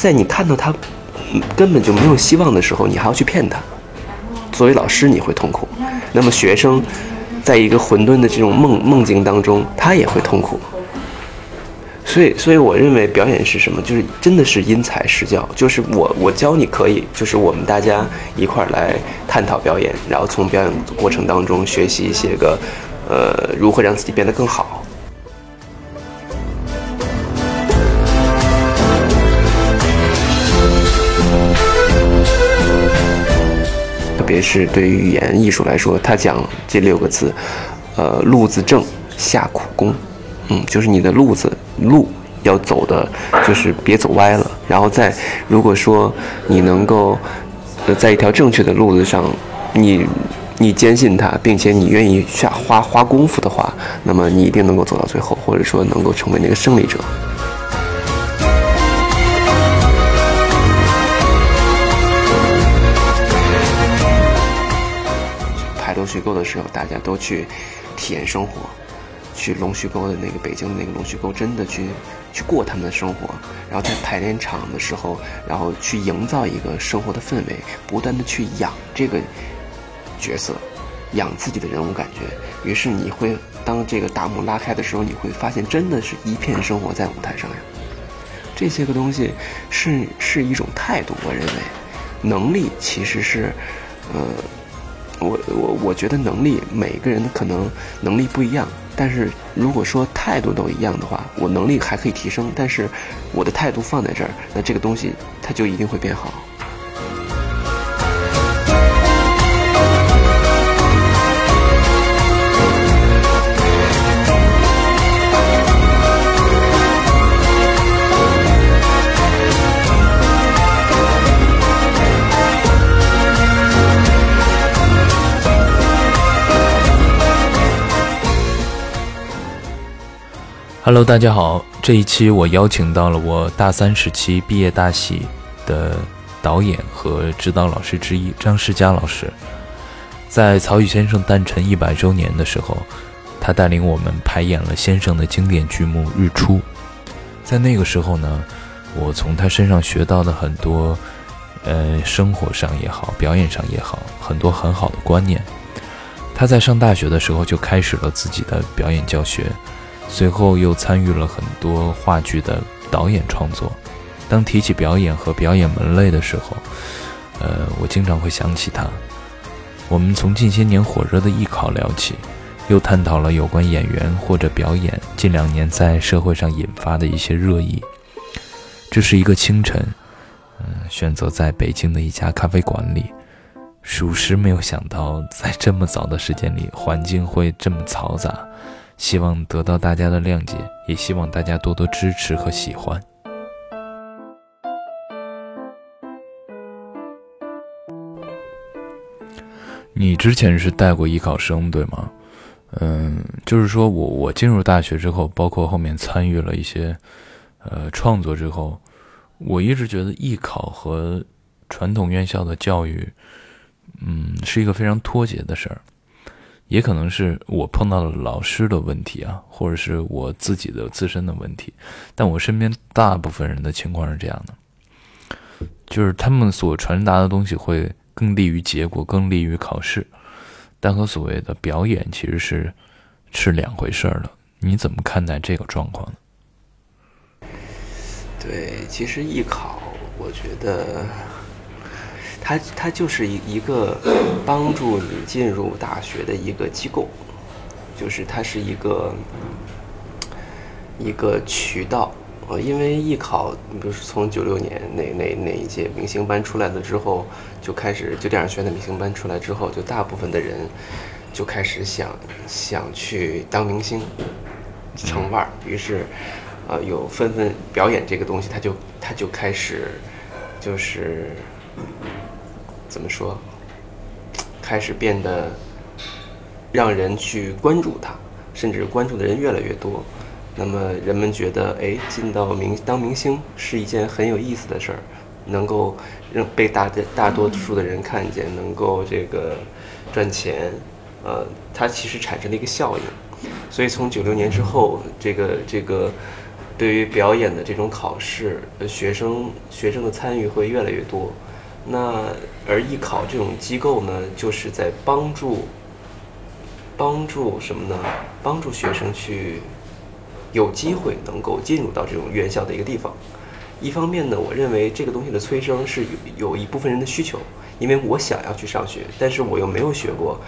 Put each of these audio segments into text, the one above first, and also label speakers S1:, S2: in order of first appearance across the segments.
S1: 在你看到他根本就没有希望的时候，你还要去骗他。作为老师，你会痛苦；那么学生，在一个混沌的这种梦梦境当中，他也会痛苦。所以，所以我认为表演是什么？就是真的是因材施教。就是我，我教你可以，就是我们大家一块儿来探讨表演，然后从表演过程当中学习一些个，呃，如何让自己变得更好。别是对于语言艺术来说，他讲这六个字，呃，路子正，下苦功。嗯，就是你的路子路要走的，就是别走歪了。然后再，如果说你能够在一条正确的路子上，你你坚信它，并且你愿意下花花功夫的话，那么你一定能够走到最后，或者说能够成为那个胜利者。须沟的时候，大家都去体验生活。去龙须沟的那个北京的那个龙须沟，真的去去过他们的生活，然后在排练场的时候，然后去营造一个生活的氛围，不断的去养这个角色，养自己的人物感觉。于是你会当这个大幕拉开的时候，你会发现真的是一片生活在舞台上呀。这些个东西是是一种态度，我认为能力其实是，呃，我我我觉得能力每个人可能能力不一样。但是如果说态度都一样的话，我能力还可以提升，但是我的态度放在这儿，那这个东西它就一定会变好。
S2: Hello，大家好。这一期我邀请到了我大三时期毕业大戏的导演和指导老师之一张世佳老师。在曹禺先生诞辰一百周年的时候，他带领我们排演了先生的经典剧目《日出》。在那个时候呢，我从他身上学到的很多，呃，生活上也好，表演上也好，很多很好的观念。他在上大学的时候就开始了自己的表演教学。随后又参与了很多话剧的导演创作。当提起表演和表演门类的时候，呃，我经常会想起他。我们从近些年火热的艺考聊起，又探讨了有关演员或者表演近两年在社会上引发的一些热议。这是一个清晨，嗯，选择在北京的一家咖啡馆里，属实没有想到在这么早的时间里，环境会这么嘈杂。希望得到大家的谅解，也希望大家多多支持和喜欢。你之前是带过艺考生对吗？嗯，就是说我我进入大学之后，包括后面参与了一些呃创作之后，我一直觉得艺考和传统院校的教育，嗯，是一个非常脱节的事儿。也可能是我碰到了老师的问题啊，或者是我自己的自身的问题，但我身边大部分人的情况是这样的，就是他们所传达的东西会更利于结果，更利于考试，但和所谓的表演其实是是两回事儿了。你怎么看待这个状况呢？
S1: 对，其实艺考，我觉得。它它就是一一个帮助你进入大学的一个机构，就是它是一个一个渠道。呃，因为艺考，你比如说从九六年那那那一届明星班出来了之后，就开始就电影学院的明星班出来之后，就大部分的人就开始想想去当明星，成腕儿。于是，呃，有纷纷表演这个东西，他就他就开始就是。怎么说？开始变得让人去关注他，甚至关注的人越来越多。那么人们觉得，哎，进到明当明星是一件很有意思的事儿，能够让被大的大多数的人看见，能够这个赚钱，呃，它其实产生了一个效应。所以从九六年之后，这个这个对于表演的这种考试，学生学生的参与会越来越多。那而艺考这种机构呢，就是在帮助帮助什么呢？帮助学生去有机会能够进入到这种院校的一个地方。一方面呢，我认为这个东西的催生是有有一部分人的需求，因为我想要去上学，但是我又没有学过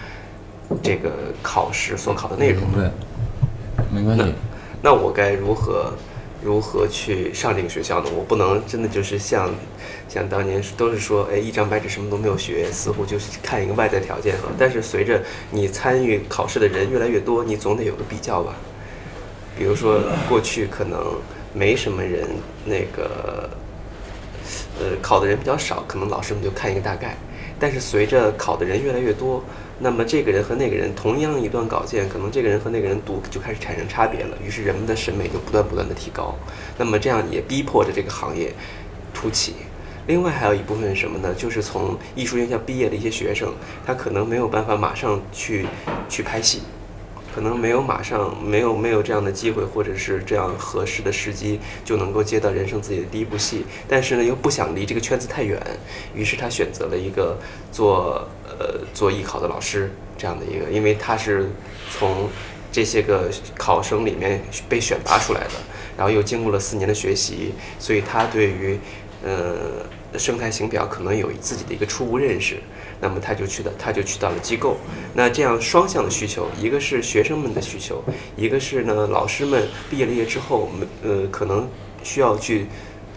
S1: 这个考试所考的内容。
S2: 对，没关系。
S1: 那我该如何如何去上这个学校呢？我不能真的就是像像当年都是说，哎，一张白纸什么都没有学，似乎就是看一个外在条件哈。但是随着你参与考试的人越来越多，你总得有个比较吧。比如说过去可能没什么人那个，呃，考的人比较少，可能老师们就看一个大概。但是随着考的人越来越多，那么这个人和那个人同样一段稿件，可能这个人和那个人读就开始产生差别了。于是人们的审美就不断不断的提高，那么这样也逼迫着这个行业突起。另外还有一部分是什么呢？就是从艺术院校毕业的一些学生，他可能没有办法马上去去拍戏，可能没有马上没有没有这样的机会，或者是这样合适的时机，就能够接到人生自己的第一部戏。但是呢，又不想离这个圈子太远，于是他选择了一个做呃做艺考的老师这样的一个，因为他是从这些个考生里面被选拔出来的，然后又经过了四年的学习，所以他对于呃生态型表可能有自己的一个初步认识。那么他就去的，他就去到了机构。那这样双向的需求，一个是学生们的需求，一个是呢老师们毕业了业之后，我们呃可能需要去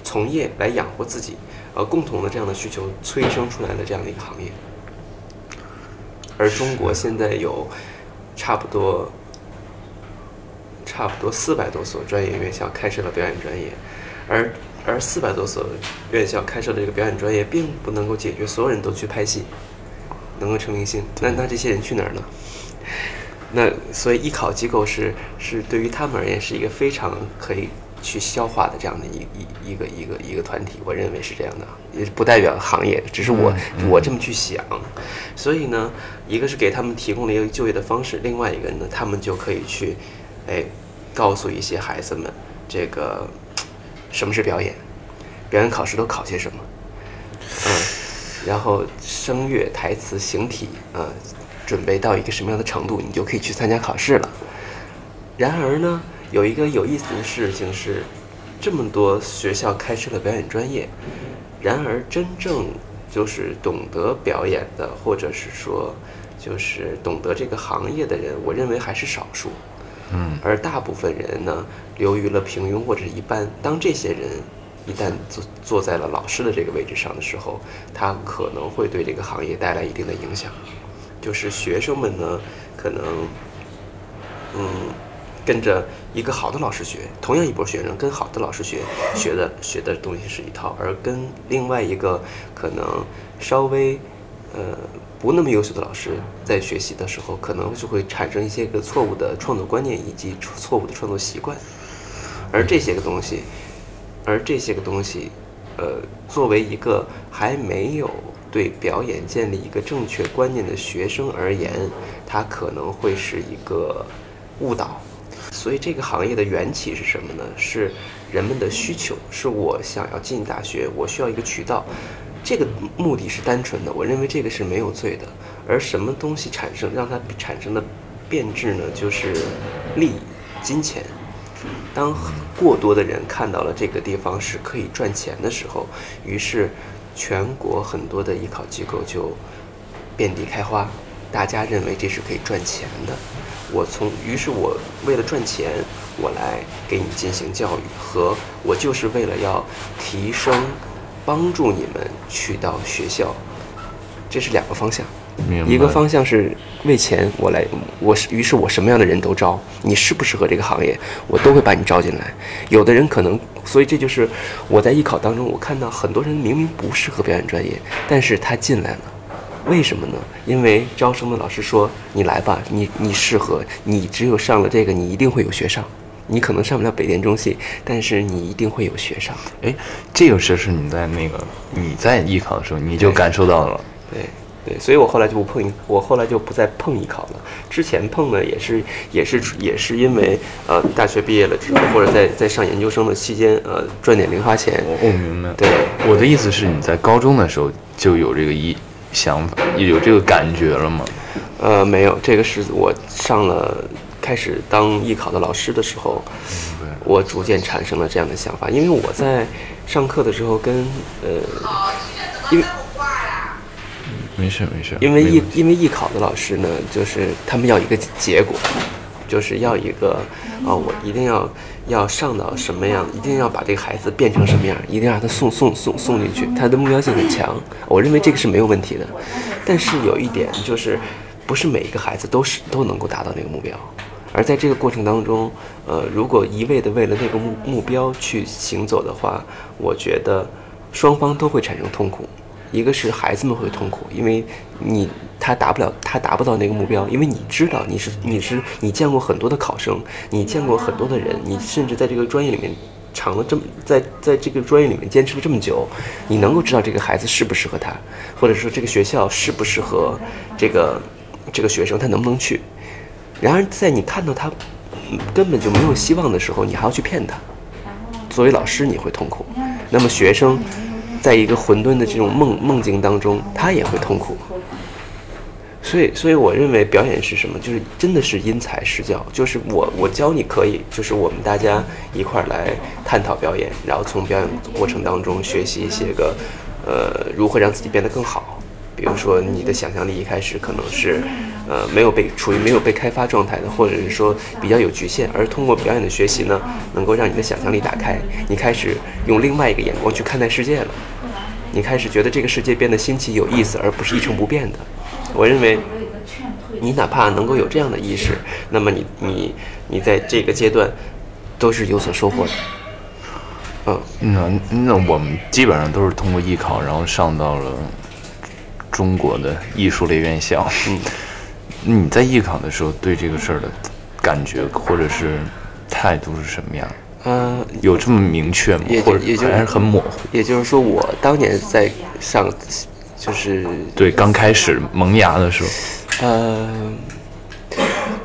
S1: 从业来养活自己，呃共同的这样的需求催生出来的这样的一个行业。而中国现在有差不多差不多四百多所专业院校开设了表演专业，而而四百多所院校开设的这个表演专业，并不能够解决所有人都去拍戏，能够成明星。那那这些人去哪儿呢？那所以艺考机构是是对于他们而言是一个非常可以去消化的这样的一一一个一个一个团体，我认为是这样的，也不代表行业，只是我我这么去想。所以呢，一个是给他们提供了一个就业的方式，另外一个呢，他们就可以去，哎，告诉一些孩子们这个。什么是表演？表演考试都考些什么？嗯，然后声乐、台词、形体，啊，准备到一个什么样的程度，你就可以去参加考试了。然而呢，有一个有意思的事情是，这么多学校开设了表演专业，然而真正就是懂得表演的，或者是说就是懂得这个行业的人，我认为还是少数。
S2: 嗯，
S1: 而大部分人呢，流于了平庸或者一般。当这些人一旦坐坐在了老师的这个位置上的时候，他可能会对这个行业带来一定的影响。就是学生们呢，可能，嗯，跟着一个好的老师学，同样一波学生跟好的老师学，学的学的东西是一套，而跟另外一个可能稍微，呃。不那么优秀的老师在学习的时候，可能就会产生一些个错误的创作观念以及错误的创作习惯，而这些个东西，而这些个东西，呃，作为一个还没有对表演建立一个正确观念的学生而言，它可能会是一个误导。所以这个行业的缘起是什么呢？是人们的需求，是我想要进大学，我需要一个渠道。这个目的是单纯的，我认为这个是没有罪的。而什么东西产生让它产生的变质呢？就是利益、金钱。当过多的人看到了这个地方是可以赚钱的时候，于是全国很多的艺考机构就遍地开花。大家认为这是可以赚钱的。我从于是我为了赚钱，我来给你进行教育，和我就是为了要提升。帮助你们去到学校，这是两个方向。一个方向是为钱，我来，我是于是我什么样的人都招，你适不适合这个行业，我都会把你招进来。有的人可能，所以这就是我在艺考当中，我看到很多人明明不适合表演专业，但是他进来了，为什么呢？因为招生的老师说，你来吧，你你适合，你只有上了这个，你一定会有学上。你可能上不了北电中戏，但是你一定会有学上。
S2: 哎，这个事是你在那个你在艺考的时候你就感受到了。
S1: 对，对，所以我后来就不碰，我后来就不再碰艺考了。之前碰呢，也是也是也是因为呃，大学毕业了之后，或者在在上研究生的期间，呃，赚点零花钱。
S2: 我我明白。
S1: 对，
S2: 我的意思是，你在高中的时候就有这个一想法，有这个感觉了吗？
S1: 呃，没有，这个是我上了开始当艺考的老师的时候，我逐渐产生了这样的想法。因为我在上课的时候跟呃，因为。
S2: 没事没事，
S1: 因为艺因为艺考的老师呢，就是他们要一个结果，就是要一个啊，我一定要要上到什么样，一定要把这个孩子变成什么样，一定让他送送送送进去，他的目标性很强。我认为这个是没有问题的，但是有一点就是，不是每一个孩子都是都能够达到那个目标，而在这个过程当中，呃，如果一味的为了那个目目标去行走的话，我觉得双方都会产生痛苦。一个是孩子们会痛苦，因为你他达不了，他达不到那个目标，因为你知道你是你是你见过很多的考生，你见过很多的人，你甚至在这个专业里面长了这么在在这个专业里面坚持了这么久，你能够知道这个孩子适不适合他，或者说这个学校适不适合这个这个学生他能不能去。然而在你看到他根本就没有希望的时候，你还要去骗他，作为老师你会痛苦，那么学生。在一个混沌的这种梦梦境当中，他也会痛苦。所以，所以我认为表演是什么？就是真的是因材施教。就是我我教你可以，就是我们大家一块儿来探讨表演，然后从表演过程当中学习一些个，呃，如何让自己变得更好。比如说，你的想象力一开始可能是，呃，没有被处于没有被开发状态的，或者是说比较有局限，而通过表演的学习呢，能够让你的想象力打开，你开始用另外一个眼光去看待世界了，你开始觉得这个世界变得新奇有意思，而不是一成不变的。我认为，你哪怕能够有这样的意识，那么你你你在这个阶段都是有所收获的。
S2: 嗯，那那我们基本上都是通过艺考，然后上到了。中国的艺术类院校，嗯，你在艺考的时候对这个事儿的感觉或者是态度是什么样？
S1: 嗯，
S2: 有这么明确吗？也或者还是很模糊？
S1: 也就是说，我当年在上，就是
S2: 对刚开始萌芽的时候，
S1: 呃，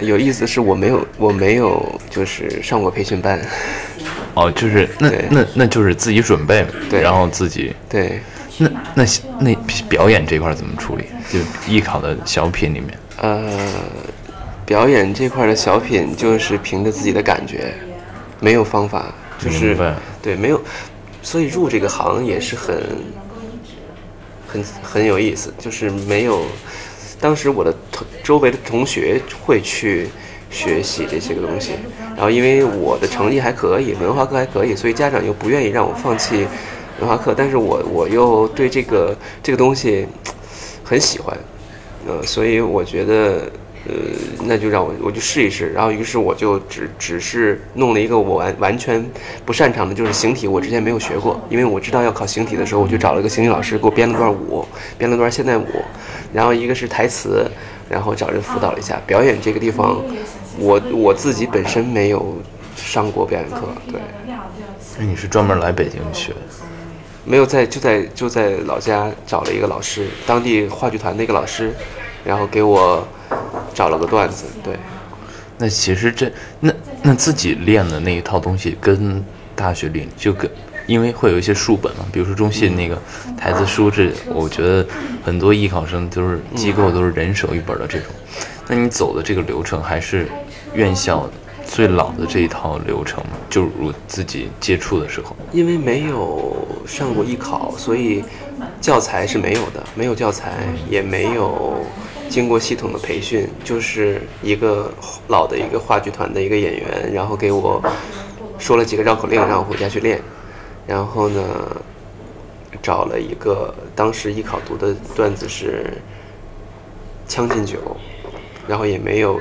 S1: 有意思是我没有，我没有就是上过培训班。
S2: 哦，就是那那那就是自己准备，
S1: 对，
S2: 然后自己
S1: 对。
S2: 那那那表演这块怎么处理？就艺考的小品里面，
S1: 呃，表演这块的小品就是凭着自己的感觉，没有方法，就是对没有，所以入这个行也是很很很有意思，就是没有。当时我的同周围的同学会去学习这些个东西，然后因为我的成绩还可以，文化课还可以，所以家长又不愿意让我放弃。文化课，但是我我又对这个这个东西很喜欢，呃，所以我觉得，呃，那就让我我就试一试，然后于是我就只只是弄了一个我完完全不擅长的，就是形体，我之前没有学过，因为我知道要考形体的时候，我就找了个形体老师给我编了段舞，编了段现代舞，然后一个是台词，然后找人辅导了一下表演这个地方，我我自己本身没有上过表演课，对。
S2: 那你是专门来北京学？
S1: 没有在就在就在老家找了一个老师，当地话剧团的一个老师，然后给我找了个段子。对，
S2: 那其实这那那自己练的那一套东西跟大学里就跟，因为会有一些书本嘛，比如说中信那个台词书，这我觉得很多艺考生都是机构都是人手一本的这种。那你走的这个流程还是院校最老的这一套流程吗？就如自己接触的时候，
S1: 因为没有上过艺考，所以教材是没有的，没有教材，也没有经过系统的培训，就是一个老的一个话剧团的一个演员，然后给我说了几个绕口令，让我回家去练，然后呢，找了一个当时艺考读的段子是《将进酒》，然后也没有。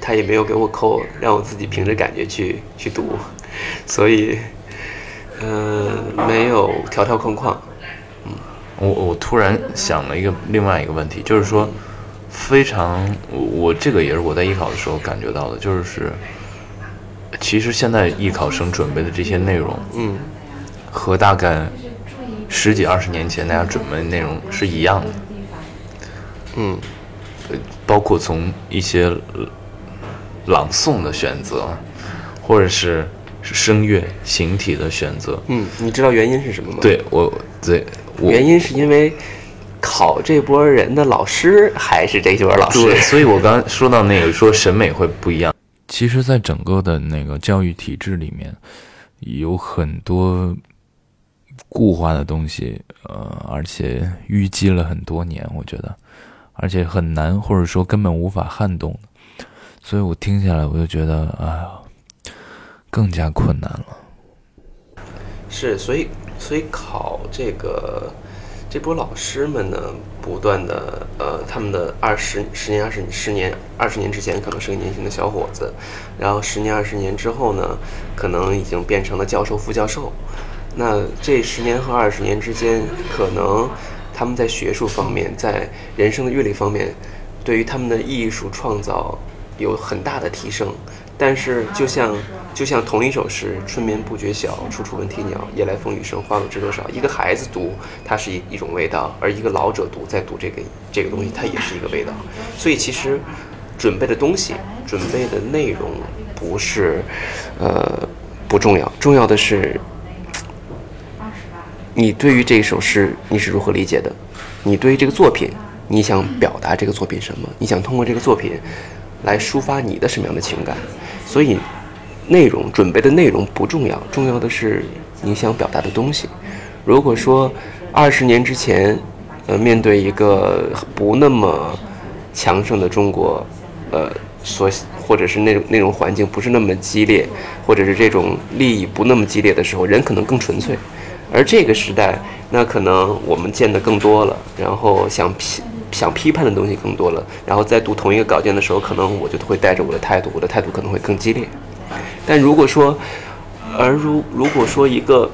S1: 他也没有给我扣，让我自己凭着感觉去去读，所以，嗯，没有条条框框。
S2: 嗯，我我突然想了一个另外一个问题，就是说，非常我我这个也是我在艺考的时候感觉到的，就是，其实现在艺考生准备的这些内容，
S1: 嗯，
S2: 和大概十几二十年前大家准备的内容是一样的。
S1: 嗯，
S2: 包括从一些朗诵的选择，或者是声乐形体的选择。
S1: 嗯，你知道原因是什么吗？，
S2: 对我，对我
S1: 原因是因为考这波人的老师还是这波老师。
S2: 对，所以我刚刚说到那个说审美会不一样。其实，在整个的那个教育体制里面，有很多固化的东西，呃，而且淤积了很多年，我觉得，而且很难，或者说根本无法撼动所以我听下来，我就觉得，哎呀，更加困难了。
S1: 是，所以所以考这个这波老师们呢，不断的呃，他们的二十十年、二十十年、二十年之前可能是个年轻的小伙子，然后十年、二十年之后呢，可能已经变成了教授、副教授。那这十年和二十年之间，可能他们在学术方面，在人生的阅历方面，对于他们的艺术创造有很大的提升。但是，就像就像同一首诗“春眠不觉晓，处处闻啼鸟，夜来风雨声，花落知多少”。一个孩子读，它是一一种味道；而一个老者读，在读这个这个东西，它也是一个味道。所以，其实准备的东西、准备的内容不是呃不重要，重要的是你对于这首诗你是如何理解的？你对于这个作品，你想表达这个作品什么？你想通过这个作品来抒发你的什么样的情感？所以，内容准备的内容不重要，重要的是你想表达的东西。如果说二十年之前，呃，面对一个不那么强盛的中国，呃，所或者是那种那种环境不是那么激烈，或者是这种利益不那么激烈的时候，人可能更纯粹。而这个时代，那可能我们见的更多了，然后想批想批判的东西更多了，然后在读同一个稿件的时候，可能我就会带着我的态度，我的态度可能会更激烈。但如果说，而如如果说一个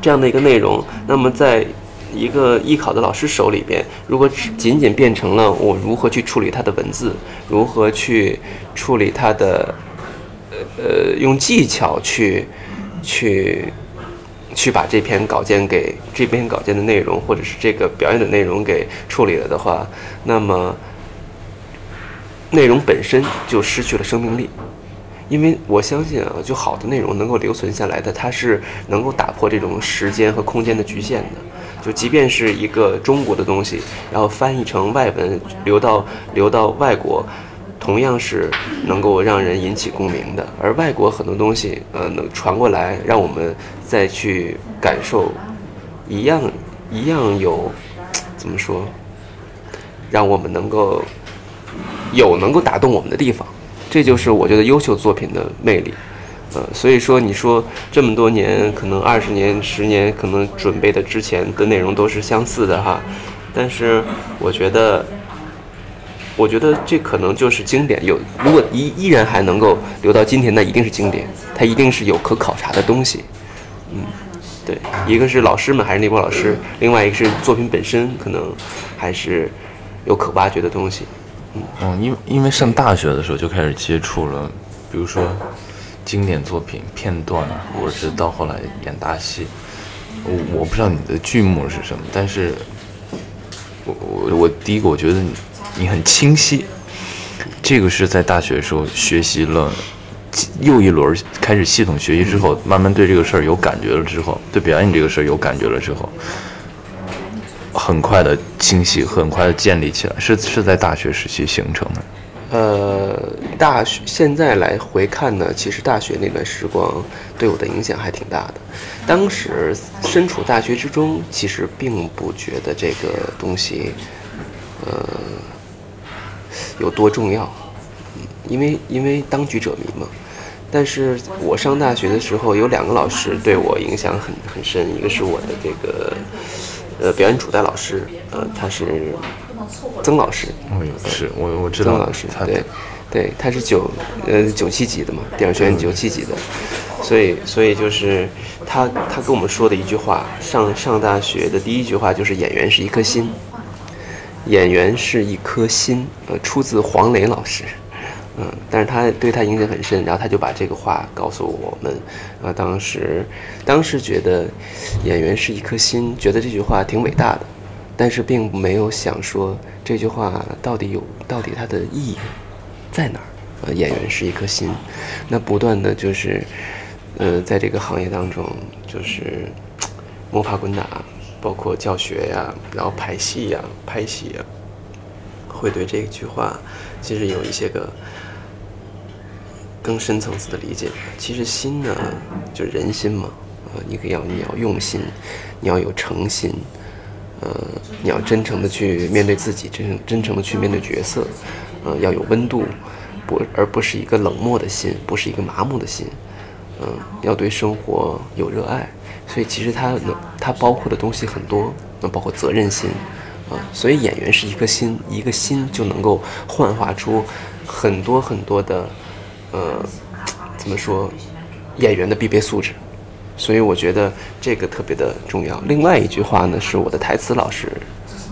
S1: 这样的一个内容，那么在一个艺考的老师手里边，如果仅仅变成了我如何去处理它的文字，如何去处理它的，呃，用技巧去去。去把这篇稿件给这篇稿件的内容，或者是这个表演的内容给处理了的话，那么内容本身就失去了生命力。因为我相信啊，就好的内容能够留存下来的，它是能够打破这种时间和空间的局限的。就即便是一个中国的东西，然后翻译成外文，流到流到外国。同样是能够让人引起共鸣的，而外国很多东西，呃，能传过来，让我们再去感受，一样一样有，怎么说，让我们能够有能够打动我们的地方，这就是我觉得优秀作品的魅力，呃，所以说你说这么多年，可能二十年、十年，可能准备的之前的内容都是相似的哈，但是我觉得。我觉得这可能就是经典。有如果依依然还能够留到今天，那一定是经典，它一定是有可考察的东西。嗯，对，一个是老师们还是那波老师，另外一个是作品本身，可能还是有可挖掘的东西。
S2: 嗯，哦，因为因为上大学的时候就开始接触了，比如说经典作品片段啊，或者是到后来演大戏。我我不知道你的剧目是什么，但是我我我第一个我觉得你。你很清晰，这个是在大学时候学习了又一轮，开始系统学习之后，慢慢对这个事儿有感觉了之后，对表演这个事儿有感觉了之后，很快的清晰，很快的建立起来，是是在大学时期形成的。
S1: 呃，大学现在来回看呢，其实大学那段时光对我的影响还挺大的。当时身处大学之中，其实并不觉得这个东西，呃。有多重要？因为因为当局者迷嘛。但是我上大学的时候，有两个老师对我影响很很深，一个是我的这个呃表演主代老师，呃，他是曾老师。
S2: 哦，是我我知道。
S1: 曾老师，对，对，他是九呃九七级的嘛，电影学院九七级的，所以所以就是他他跟我们说的一句话，上上大学的第一句话就是演员是一颗心。演员是一颗心，呃，出自黄磊老师，嗯，但是他对他影响很深，然后他就把这个话告诉我们，啊，当时，当时觉得演员是一颗心，觉得这句话挺伟大的，但是并没有想说这句话到底有到底它的意义在哪儿。呃，演员是一颗心，那不断的就是，呃，在这个行业当中，就是摸爬滚打，包括教学呀，然后排戏呀、拍戏呀，会对这句话其实有一些个更深层次的理解。其实心呢，就是人心嘛，呃，你可要你要用心，你要有诚心。呃，你要真诚的去面对自己，真诚真诚的去面对角色，呃，要有温度，不而不是一个冷漠的心，不是一个麻木的心，嗯，要对生活有热爱，所以其实它能它包括的东西很多，那包括责任心，啊，所以演员是一颗心，一个心就能够幻化出很多很多的，呃，怎么说，演员的必备素质。所以我觉得这个特别的重要。另外一句话呢，是我的台词老师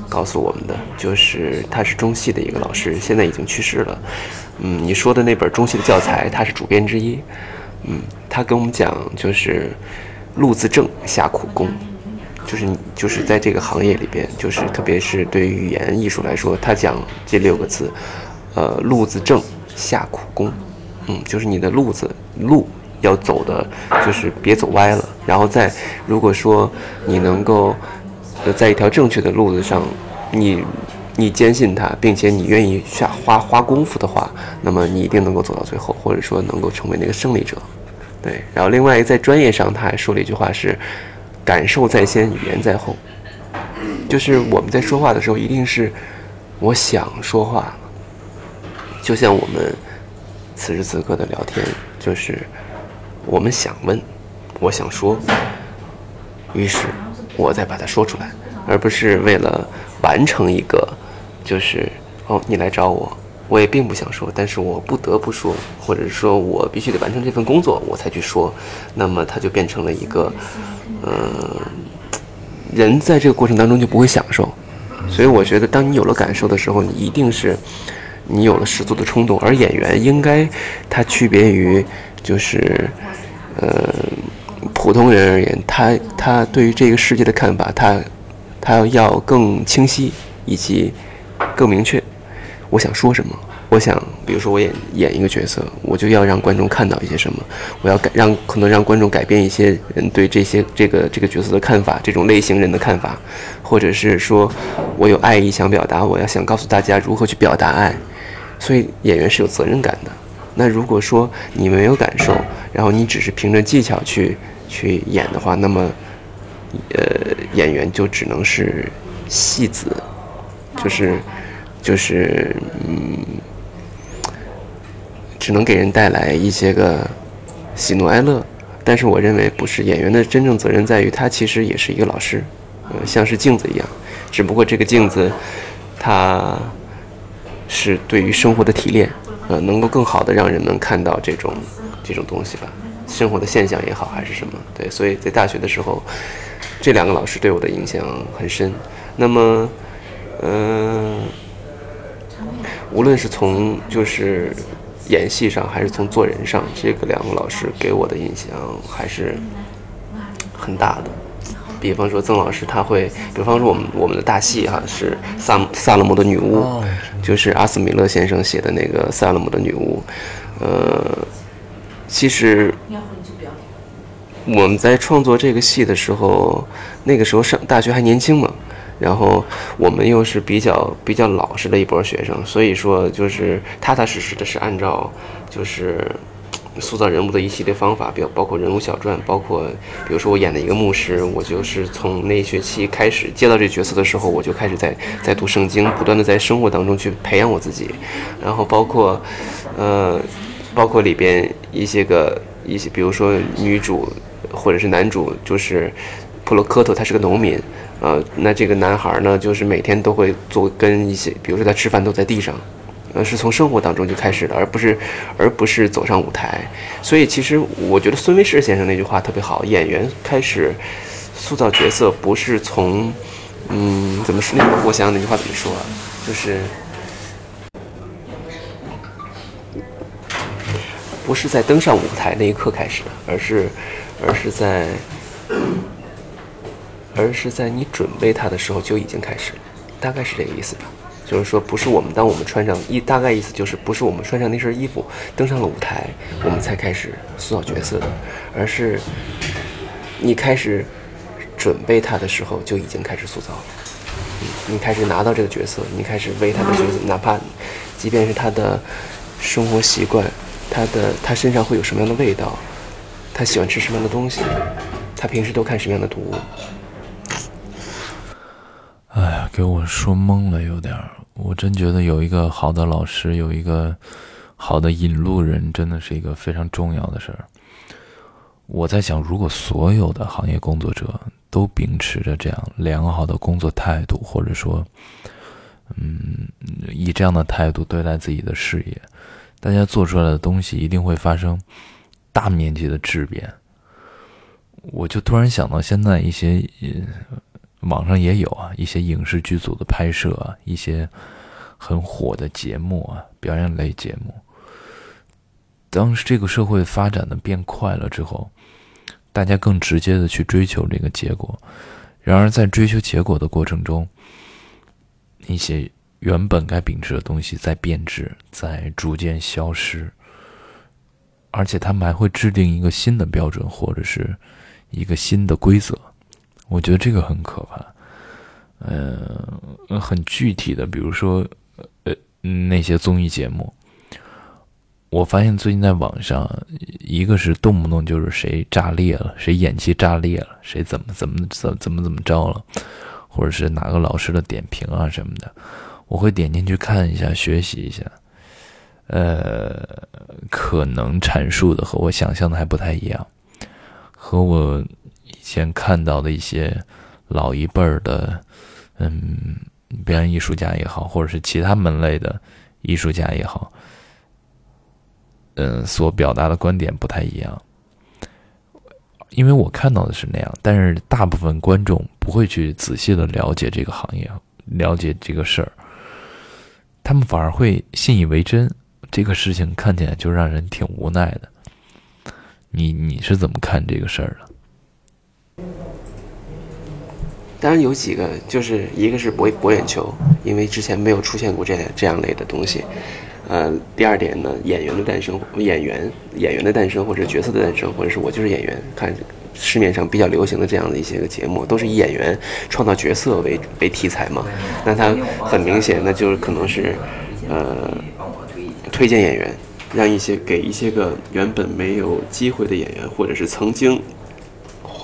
S1: 告诉我们的，就是他是中戏的一个老师，现在已经去世了。嗯，你说的那本中戏的教材，他是主编之一。嗯，他跟我们讲，就是路子正下苦功，就是就是在这个行业里边，就是特别是对于语言艺术来说，他讲这六个字，呃，路子正下苦功。嗯，就是你的路子路。要走的，就是别走歪了。然后再，如果说你能够在一条正确的路子上，你你坚信它，并且你愿意下花花功夫的话，那么你一定能够走到最后，或者说能够成为那个胜利者。对。然后另外在专业上，他还说了一句话是：感受在先，语言在后。就是我们在说话的时候，一定是我想说话，就像我们此时此刻的聊天，就是。我们想问，我想说，于是我再把它说出来，而不是为了完成一个，就是哦，你来找我，我也并不想说，但是我不得不说，或者说我必须得完成这份工作，我才去说，那么它就变成了一个，嗯，人在这个过程当中就不会享受，所以我觉得，当你有了感受的时候，你一定是你有了十足的冲动，而演员应该它区别于就是。呃，普通人而言，他他对于这个世界的看法，他他要更清晰以及更明确。我想说什么？我想，比如说我演演一个角色，我就要让观众看到一些什么？我要改让可能让观众改变一些人对这些这个这个角色的看法，这种类型人的看法，或者是说我有爱意想表达，我要想告诉大家如何去表达爱。所以演员是有责任感的。那如果说你没有感受，然后你只是凭着技巧去去演的话，那么，呃，演员就只能是戏子，就是就是嗯，只能给人带来一些个喜怒哀乐。但是我认为不是，演员的真正责任在于他其实也是一个老师，呃，像是镜子一样，只不过这个镜子，它是对于生活的提炼。呃，能够更好的让人们看到这种这种东西吧，生活的现象也好，还是什么？对，所以在大学的时候，这两个老师对我的影响很深。那么，嗯，无论是从就是演戏上，还是从做人上，这个两个老师给我的印象还是很大的。比方说曾老师他会，比方说我们我们的大戏哈是萨萨勒姆的女巫，就是阿斯米勒先生写的那个萨勒姆的女巫，呃，其实我们在创作这个戏的时候，那个时候上大学还年轻嘛，然后我们又是比较比较老实的一波学生，所以说就是踏踏实实的是按照就是。塑造人物的一系列方法，比包括人物小传，包括比如说我演的一个牧师，我就是从那一学期开始接到这角色的时候，我就开始在在读圣经，不断的在生活当中去培养我自己，然后包括，呃，包括里边一些个一些，比如说女主或者是男主，就是普罗科特，他是个农民，呃，那这个男孩呢，就是每天都会做跟一些，比如说他吃饭都在地上。呃，是从生活当中就开始的，而不是，而不是走上舞台。所以，其实我觉得孙维世先生那句话特别好：演员开始塑造角色，不是从，嗯，怎么说？那我想想那句话怎么说啊？就是不是在登上舞台那一刻开始的，而是，而是在而是在你准备它的时候就已经开始了，大概是这个意思吧。就是说，不是我们当我们穿上一大概意思就是不是我们穿上那身衣服登上了舞台，我们才开始塑造角色的，而是你开始准备它的时候就已经开始塑造了。你开始拿到这个角色，你开始为他的角色，哪怕即便是他的生活习惯，他的他身上会有什么样的味道，他喜欢吃什么样的东西，他平时都看什么样的图。
S2: 哎呀，给我说懵了，有点儿。我真觉得有一个好的老师，有一个好的引路人，真的是一个非常重要的事儿。我在想，如果所有的行业工作者都秉持着这样良好的工作态度，或者说，嗯，以这样的态度对待自己的事业，大家做出来的东西一定会发生大面积的质变。我就突然想到，现在一些网上也有啊，一些影视剧组的拍摄啊，一些很火的节目啊，表演类节目。当时这个社会发展的变快了之后，大家更直接的去追求这个结果。然而，在追求结果的过程中，一些原本该秉持的东西在变质，在逐渐消失。而且，他们还会制定一个新的标准，或者是一个新的规则。我觉得这个很可怕。嗯，很具体的，比如说，呃，那些综艺节目。我发现最近在网上，一个是动不动就是谁炸裂了，谁演技炸裂了，谁怎么怎么怎怎么怎么着了，或者是哪个老师的点评啊什么的，我会点进去看一下，学习一下。呃，可能阐述的和我想象的还不太一样，和我前看到的一些老一辈儿的，嗯，表演艺术家也好，或者是其他门类的艺术家也好。嗯，所表达的观点不太一样，因为我看到的是那样，但是大部分观众不会去仔细的了解这个行业，了解这个事儿，他们反而会信以为真。这个事情看起来就让人挺无奈的。你你是怎么看这个事儿的？
S1: 当然有几个，就是一个是博博眼球，因为之前没有出现过这这样类的东西。呃，第二点呢，演员的诞生，演员演员的诞生，或者角色的诞生，或者是我就是演员。看市面上比较流行的这样的一些个节目，都是以演员创造角色为为题材嘛。那它很明显，那就是可能是呃推荐演员，让一些给一些个原本没有机会的演员，或者是曾经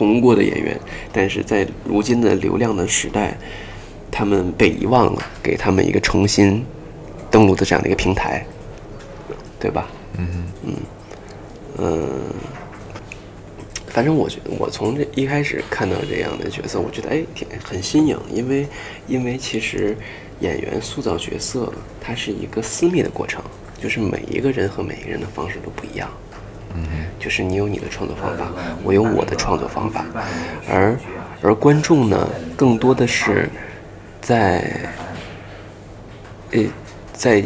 S1: 红过的演员，但是在如今的流量的时代，他们被遗忘了，给他们一个重新。登录的这样的一个平台，对吧？
S2: 嗯
S1: 嗯嗯，反正我觉得，我从这一开始看到这样的角色，我觉得哎，挺很新颖，因为因为其实演员塑造角色，它是一个私密的过程，就是每一个人和每一个人的方式都不一样。
S2: 嗯
S1: 就是你有你的创作方法，我有我的创作方法，而而观众呢，更多的是在，呃。在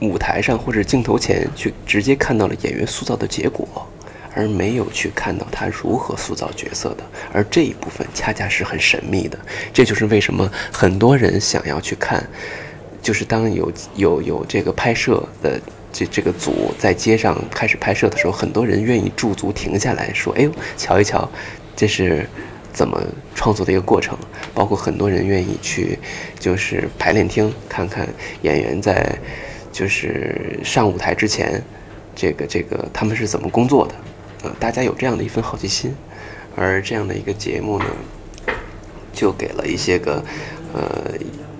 S1: 舞台上或者镜头前去直接看到了演员塑造的结果，而没有去看到他如何塑造角色的，而这一部分恰恰是很神秘的。这就是为什么很多人想要去看，就是当有有有这个拍摄的这这个组在街上开始拍摄的时候，很多人愿意驻足停下来说：“哎呦，瞧一瞧，这是。”怎么创作的一个过程，包括很多人愿意去，就是排练厅看看演员在，就是上舞台之前，这个这个他们是怎么工作的，呃，大家有这样的一份好奇心，而这样的一个节目呢，就给了一些个，呃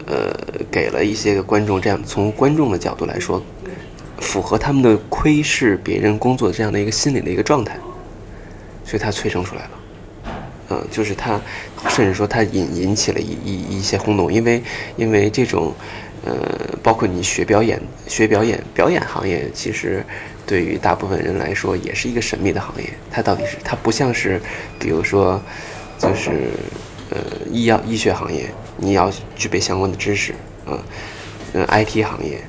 S1: 呃，给了一些个观众这样从观众的角度来说，符合他们的窥视别人工作这样的一个心理的一个状态，所以它催生出来了。嗯，就是他，甚至说他引引起了一一一些轰动，因为因为这种，呃，包括你学表演，学表演，表演行业其实对于大部分人来说也是一个神秘的行业。它到底是它不像是，比如说，就是呃医药医学行业，你要具备相关的知识，嗯，呃 IT 行业，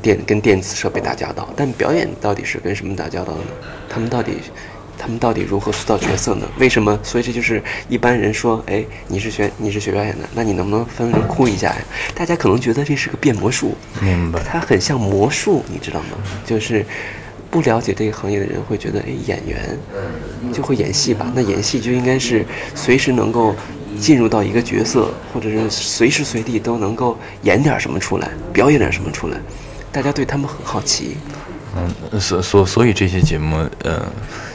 S1: 电跟电子设备打交道，但表演到底是跟什么打交道呢？他们到底？他们到底如何塑造角色呢？为什么？所以这就是一般人说，哎，你是学你是学表演的，那你能不能分分钟哭一下呀？大家可能觉得这是个变魔术，
S2: 明白。
S1: 它很像魔术，你知道吗？就是不了解这个行业的人会觉得，哎，演员就会演戏吧？那演戏就应该是随时能够进入到一个角色，或者是随时随地都能够演点什么出来，表演点什么出来。大家对他们很好奇。
S2: 嗯，所所所以这些节目，呃，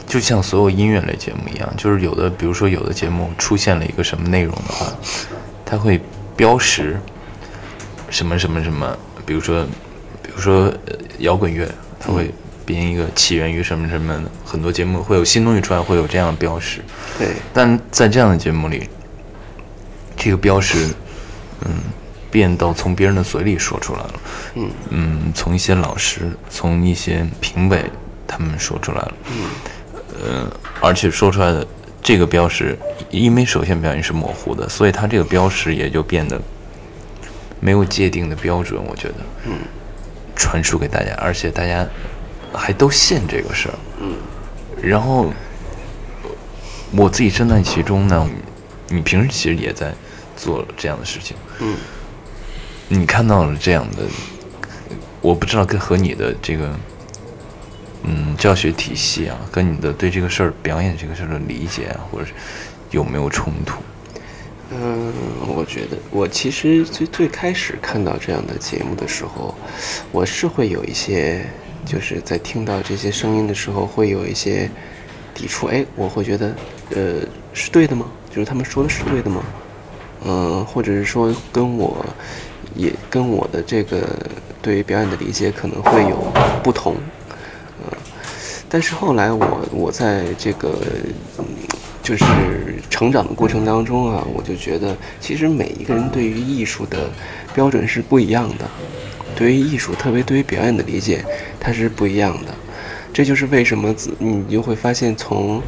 S2: 就像所有音乐类节目一样，就是有的，比如说有的节目出现了一个什么内容的话，它会标识什么什么什么，比如说，比如说摇滚乐，它会编一个起源于什么什么的，很多节目会有新东西出来，会有这样的标识。
S1: 对，
S2: 但在这样的节目里，这个标识，嗯。变到从别人的嘴里说出来了，嗯。嗯，从一些老师，从一些评委他们说出来了，嗯，呃，而且说出来的这个标识，因为首先表演是模糊的，所以它这个标识也就变得没有界定的标准，我觉得，嗯，传输给大家，而且大家还都信这个事儿，嗯，然后我自己身在其中呢，你平时其实也在做这样的事情，嗯。你看到了这样的，我不知道跟和你的这个，嗯，教学体系啊，跟你的对这个事儿表演这个事儿的理解啊，或者是有没有冲突？
S1: 嗯，我觉得我其实最最开始看到这样的节目的时候，我是会有一些，就是在听到这些声音的时候会有一些抵触。哎，我会觉得，呃，是对的吗？就是他们说的是对的吗？嗯，或者是说跟我。跟我的这个对于表演的理解可能会有不同，呃，但是后来我我在这个就是成长的过程当中啊，我就觉得其实每一个人对于艺术的标准是不一样的，对于艺术，特别对于表演的理解，它是不一样的。这就是为什么你就会发现从。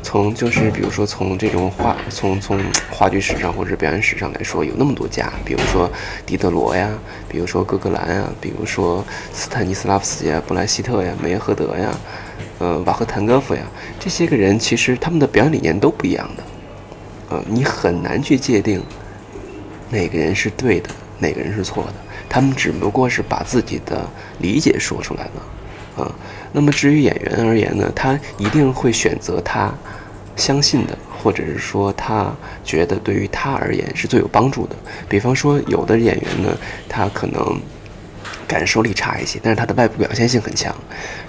S1: 从就是比如说从这种话从从话剧史上或者表演史上来说，有那么多家，比如说狄德罗呀，比如说哥格兰啊，比如说斯坦尼斯拉夫斯基啊、布莱希特呀、梅耶赫德呀，呃，瓦赫坦戈夫呀，这些个人其实他们的表演理念都不一样的，呃，你很难去界定哪个人是对的，哪个人是错的，他们只不过是把自己的理解说出来了，啊，那么至于演员而言呢，他一定会选择他。相信的，或者是说他觉得对于他而言是最有帮助的。比方说，有的演员呢，他可能感受力差一些，但是他的外部表现性很强。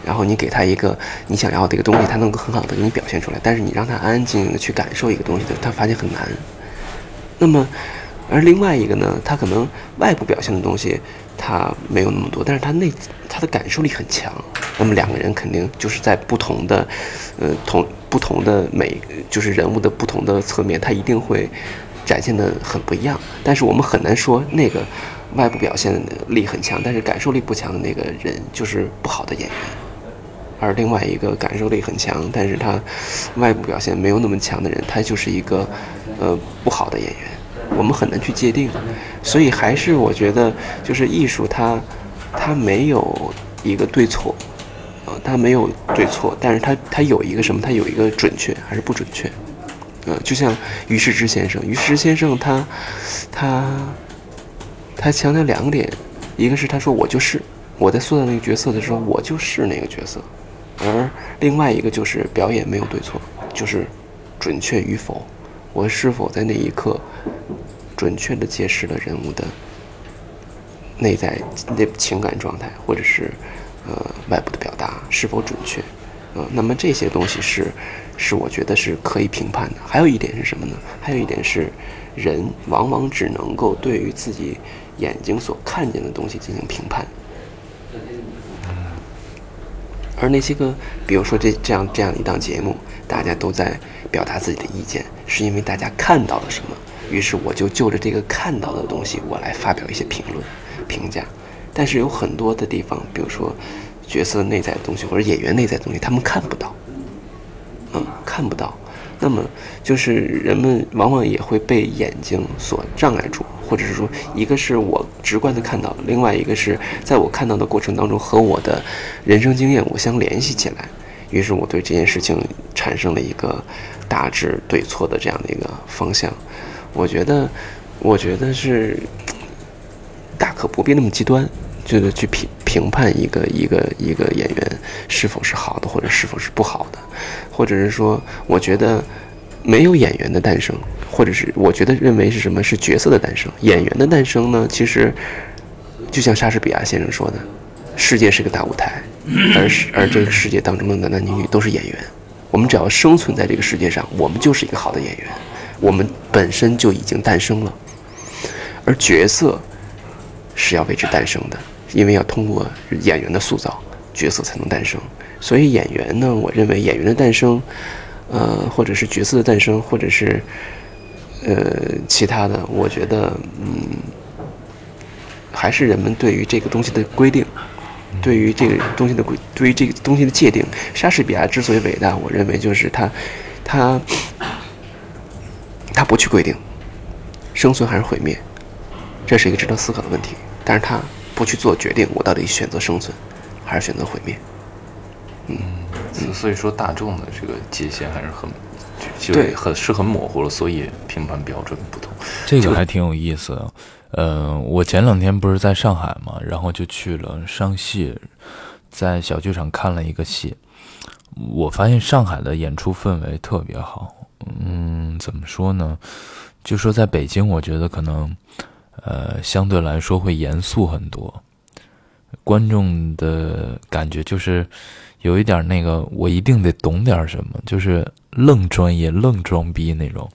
S1: 然后你给他一个你想要的一个东西，他能够很好的给你表现出来。但是你让他安安静静的去感受一个东西的，他发现很难。那么，而另外一个呢，他可能外部表现的东西他没有那么多，但是他内他的感受力很强。那么两个人肯定就是在不同的，呃，同。不同的每就是人物的不同的侧面，他一定会展现的很不一样。但是我们很难说那个外部表现力很强，但是感受力不强的那个人就是不好的演员，而另外一个感受力很强，但是他外部表现没有那么强的人，他就是一个呃不好的演员。我们很难去界定，所以还是我觉得就是艺术，它它没有一个对错。呃它没有对错，但是它它有一个什么？它有一个准确还是不准确？呃，就像于世之先生，于世之先生他他他强调两点，一个是他说我就是我在塑造那个角色的时候，我就是那个角色，而另外一个就是表演没有对错，就是准确与否，我是否在那一刻准确的揭示了人物的内在内情感状态，或者是。呃，外部的表达是否准确？呃，那么这些东西是，是我觉得是可以评判的。还有一点是什么呢？还有一点是，人往往只能够对于自己眼睛所看见的东西进行评判。而那些个，比如说这这样这样一档节目，大家都在表达自己的意见，是因为大家看到了什么，于是我就就着这个看到的东西，我来发表一些评论、评价。但是有很多的地方，比如说角色内在的东西或者演员内在的东西，他们看不到，嗯，看不到。那么就是人们往往也会被眼睛所障碍住，或者是说，一个是我直观的看到，另外一个是在我看到的过程当中和我的人生经验我相联系起来，于是我对这件事情产生了一个大致对错的这样的一个方向。我觉得，我觉得是大可不必那么极端，就是去评评判一个一个一个演员是否是好的，或者是否是不好的，或者是说，我觉得没有演员的诞生，或者是我觉得认为是什么是角色的诞生，演员的诞生呢？其实就像莎士比亚先生说的，世界是个大舞台，而是而这个世界当中的男男女女都是演员，我们只要生存在这个世界上，我们就是一个好的演员。我们本身就已经诞生了，而角色是要为之诞生的，因为要通过演员的塑造，角色才能诞生。所以演员呢，我认为演员的诞生，呃，或者是角色的诞生，或者是呃其他的，我觉得，嗯，还是人们对于这个东西的规定，对于这个东西的规，对于这个东西的界定。莎士比亚之所以伟大，我认为就是他，他。他不去规定生存还是毁灭，这是一个值得思考的问题。但是他不去做决定，我到底选择生存还是选择毁灭？
S2: 嗯，所以说大众的这个界限还是很，对，很是很模糊了，所以评判标准不同。这个还挺有意思的。嗯，我前两天不是在上海嘛，然后就去了上戏，在小剧场看了一个戏，我发现上海的演出氛围特别好。嗯，怎么说呢？就说在北京，我觉得可能，呃，相对来说会严肃很多。观众的感觉就是有一点那个，我一定得懂点什么，就是愣专业、愣装逼那种。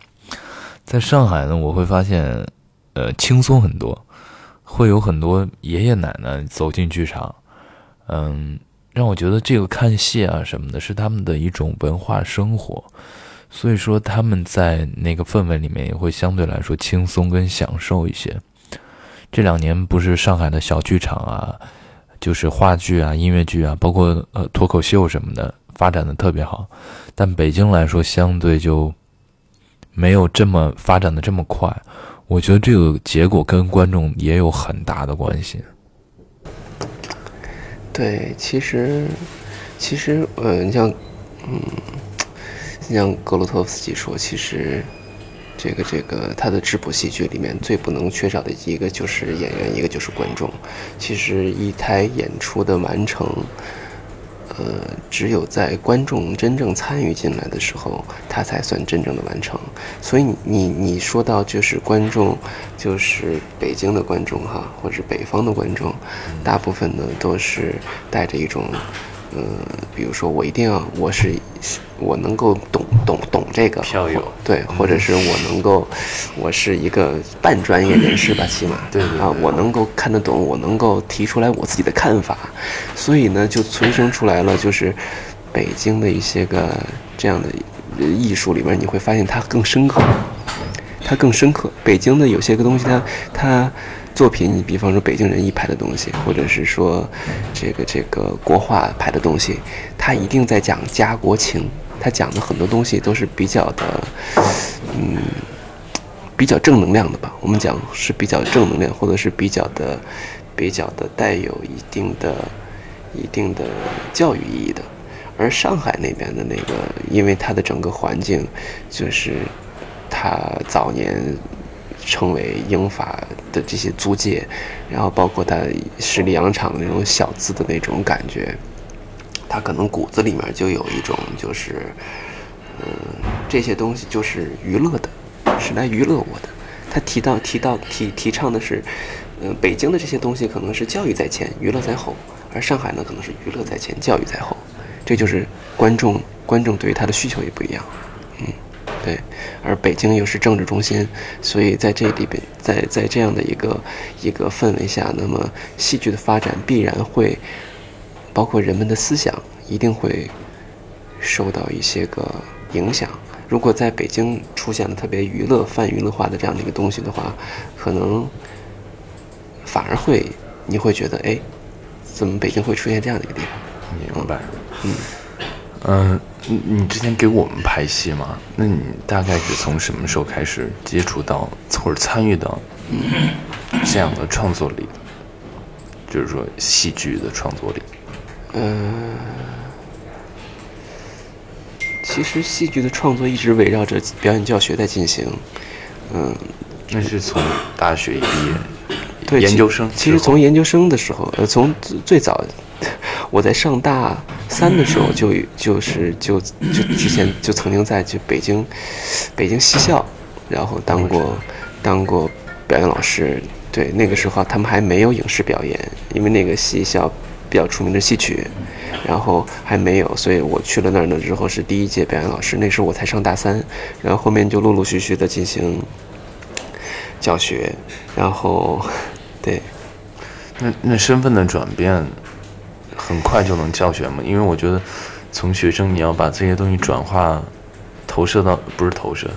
S2: 在上海呢，我会发现，呃，轻松很多，会有很多爷爷奶奶走进剧场，嗯，让我觉得这个看戏啊什么的，是他们的一种文化生活。所以说他们在那个氛围里面也会相对来说轻松跟享受一些。这两年不是上海的小剧场啊，就是话剧啊、音乐剧啊，包括呃脱口秀什么的，发展的特别好。但北京来说，相对就没有这么发展的这么快。我觉得这个结果跟观众也有很大的关系。
S1: 对，其实，其实，呃，你像，嗯。像格鲁托夫斯基说，其实，这个这个他的质朴戏剧里面最不能缺少的一个就是演员，一个就是观众。其实一台演出的完成，呃，只有在观众真正参与进来的时候，他才算真正的完成。所以你你你说到就是观众，就是北京的观众哈，或者北方的观众，大部分呢都是带着一种。呃，比如说我一定要，我是我能够懂懂懂这个
S2: 票友，
S1: 对，或者是我能够，我是一个半专业人士吧，起码。
S2: 对。
S1: 啊，我能够看得懂，我能够提出来我自己的看法，所以呢，就催生出来了，就是北京的一些个这样的艺术里面，你会发现它更深刻，它更深刻。北京的有些个东西，它它。作品，你比方说北京人艺拍的东西，或者是说这个这个国画拍的东西，他一定在讲家国情。他讲的很多东西都是比较的，嗯，比较正能量的吧。我们讲是比较正能量，或者是比较的、比较的带有一定的、一定的教育意义的。而上海那边的那个，因为它的整个环境，就是它早年。成为英法的这些租界，然后包括它十里洋场那种小资的那种感觉，他可能骨子里面就有一种就是，嗯，这些东西就是娱乐的，是来娱乐我的。他提到提到提提倡的是，嗯，北京的这些东西可能是教育在前，娱乐在后，而上海呢可能是娱乐在前，教育在后。这就是观众观众对于他的需求也不一样。嗯对，而北京又是政治中心，所以在这里边，在在这样的一个一个氛围下，那么戏剧的发展必然会，包括人们的思想，一定会受到一些个影响。如果在北京出现了特别娱乐、泛娱乐化的这样的一个东西的话，可能反而会你会觉得，哎，怎么北京会出现这样的一个地
S2: 方？明白，嗯。嗯，你你之前给我们拍戏吗？那你大概是从什么时候开始接触到或者参与到这样的创作里？就是说戏剧的创作里。
S1: 嗯，其实戏剧的创作一直围绕着表演教学在进行，嗯，
S2: 那是从大学一毕业，
S1: 对，
S2: 研究生
S1: 其实从研究生的时候，呃，从最早 我在上大三的时候就就是就就之前就曾经在就北京北京戏校，然后当过当过表演老师。对，那个时候他们还没有影视表演，因为那个戏校比较出名的戏曲，然后还没有，所以我去了那儿呢之后是第一届表演老师。那时候我才上大三，然后后面就陆陆续续的进行教学，然后对。
S2: 那那身份的转变很快就能教学吗？因为我觉得从学生你要把这些东西转化投射到不是投射，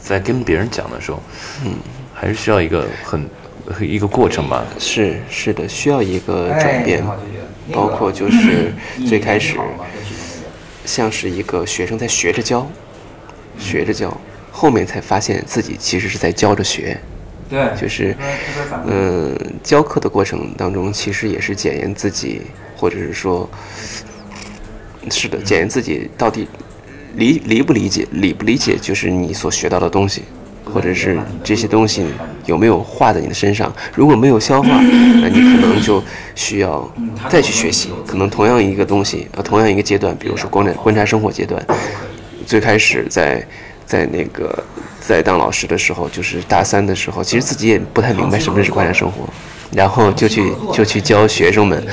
S2: 在跟别人讲的时候，
S1: 嗯，
S2: 还是需要一个很。一个过程吧，
S1: 是是的，需要一个转变，包括就是 最开始像是一个学生在学着教，学着教，后面才发现自己其实是在教着学，
S3: 对，
S1: 就是嗯，教课的过程当中，其实也是检验自己，或者是说，是的，检验自己到底理理不理解，理不理解，就是你所学到的东西。或者是这些东西有没有化在你的身上？如果没有消化，那你可能就需要再去学习。可能同样一个东西，呃，同样一个阶段，比如说观察观察生活阶段，最开始在在那个在当老师的时候，就是大三的时候，其实自己也不太明白什么是观察生活，然后就去就去教学生们，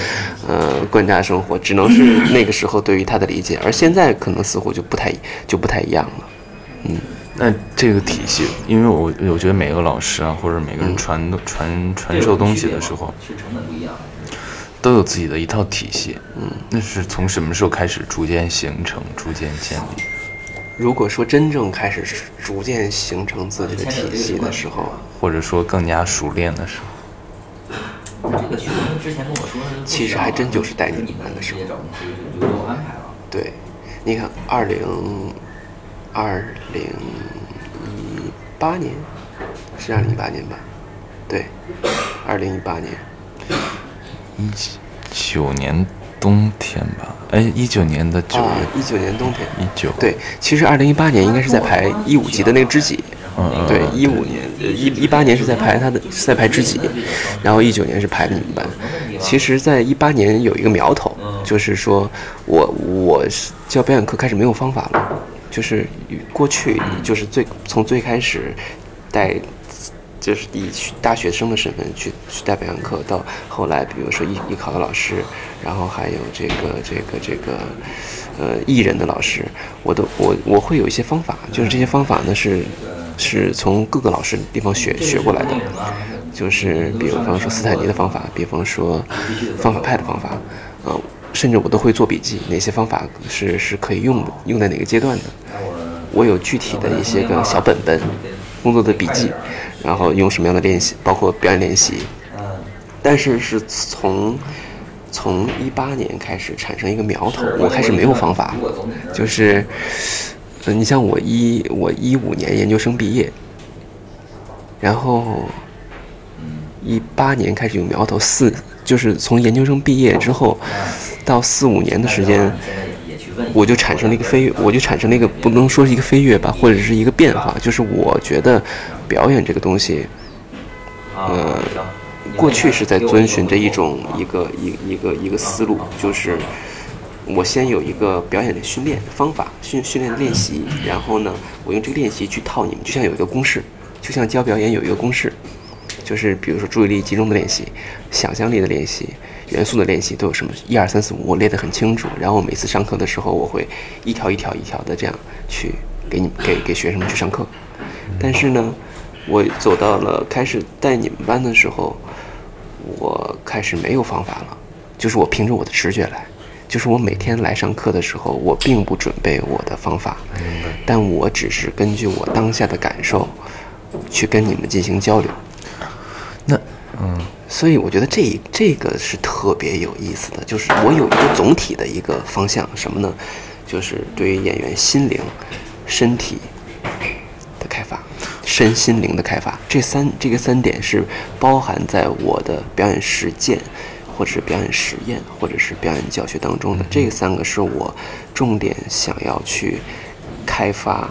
S1: 呃，观察生活，只能是那个时候对于他的理解，而现在可能似乎就不太就不太一样了，嗯。
S2: 那这个体系，因为我我觉得每个老师啊，或者每个人传传传授东西的时候，都有自己的一套体系。
S1: 嗯，
S2: 那是从什么时候开始逐渐形成、逐渐建立？
S1: 如果说真正开始逐渐形成自己的体系的时候，
S2: 或者说更加熟练的时
S3: 候，这个学生之前跟我说，
S1: 其实还真就是带你们的时候。对，你看二零。二零一八年是二零一八年吧？对，二零一八年，
S2: 一九年冬天吧？哎，一九年的九月，
S1: 一九年冬天，
S2: 一九
S1: 对，其实二零一八年应该是在排一五级的那个知己，
S2: 嗯
S1: 对，一五年一一八年是在排他的是在排知己，然后一九年是排的你们班。其实，在一八年有一个苗头，就是说我我教表演课开始没有方法了。就是过去，就是最从最开始带，就是以大学生的身份去去带表演课，到后来，比如说艺艺考的老师，然后还有这个这个这个呃艺人的老师，我都我我会有一些方法，就是这些方法呢是是从各个老师地方学学过来的，就是比如方说斯坦尼的方法，比方说方法派的方法，啊。甚至我都会做笔记，哪些方法是是可以用的，用在哪个阶段的。我有具体的一些个小本本，工作的笔记，然后用什么样的练习，包括表演练习。但是是从从一八年开始产生一个苗头，我开始没有方法，就是，呃，你像我一我一五年研究生毕业，然后一八年开始有苗头，四就是从研究生毕业之后。到四五年的时间，我就产生了一个飞跃，我就产生了一个不能说是一个飞跃吧，或者是一个变化，就是我觉得表演这个东西，呃，过去是在遵循着一种一个一一个一个思路，就是我先有一个表演的训练方法，训训练练习，然后呢，我用这个练习去套你们，就像有一个公式，就像教表演有一个公式，就是比如说注意力集中的练习，想象力的练习。元素的练习都有什么？一二三四五，我列得很清楚。然后每次上课的时候，我会一条一条一条的这样去给你给给学生们去上课。但是呢，我走到了开始带你们班的时候，我开始没有方法了，就是我凭着我的直觉来。就是我每天来上课的时候，我并不准备我的方法，但我只是根据我当下的感受去跟你们进行交流。
S2: 那，嗯。
S1: 所以我觉得这这个是特别有意思的，就是我有一个总体的一个方向，什么呢？就是对于演员心灵、身体的开发，身心灵的开发，这三这个三点是包含在我的表演实践，或者是表演实验，或者是表演教学当中的。这三个是我重点想要去开发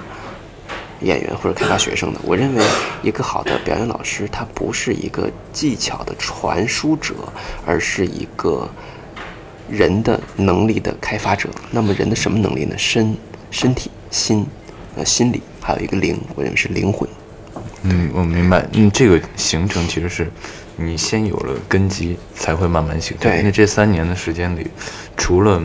S1: 演员或者开发学生的。我认为一个好的表演老师，他不是一个技巧的传输者，而是一个人的能力的开发者。那么人的什么能力呢？身、身体、心，呃，心理，还有一个灵，我认为是灵魂。
S2: 嗯，我明白。嗯，这个形成其实是你先有了根基，才会慢慢形成。
S1: 对
S2: 那这三年的时间里，除了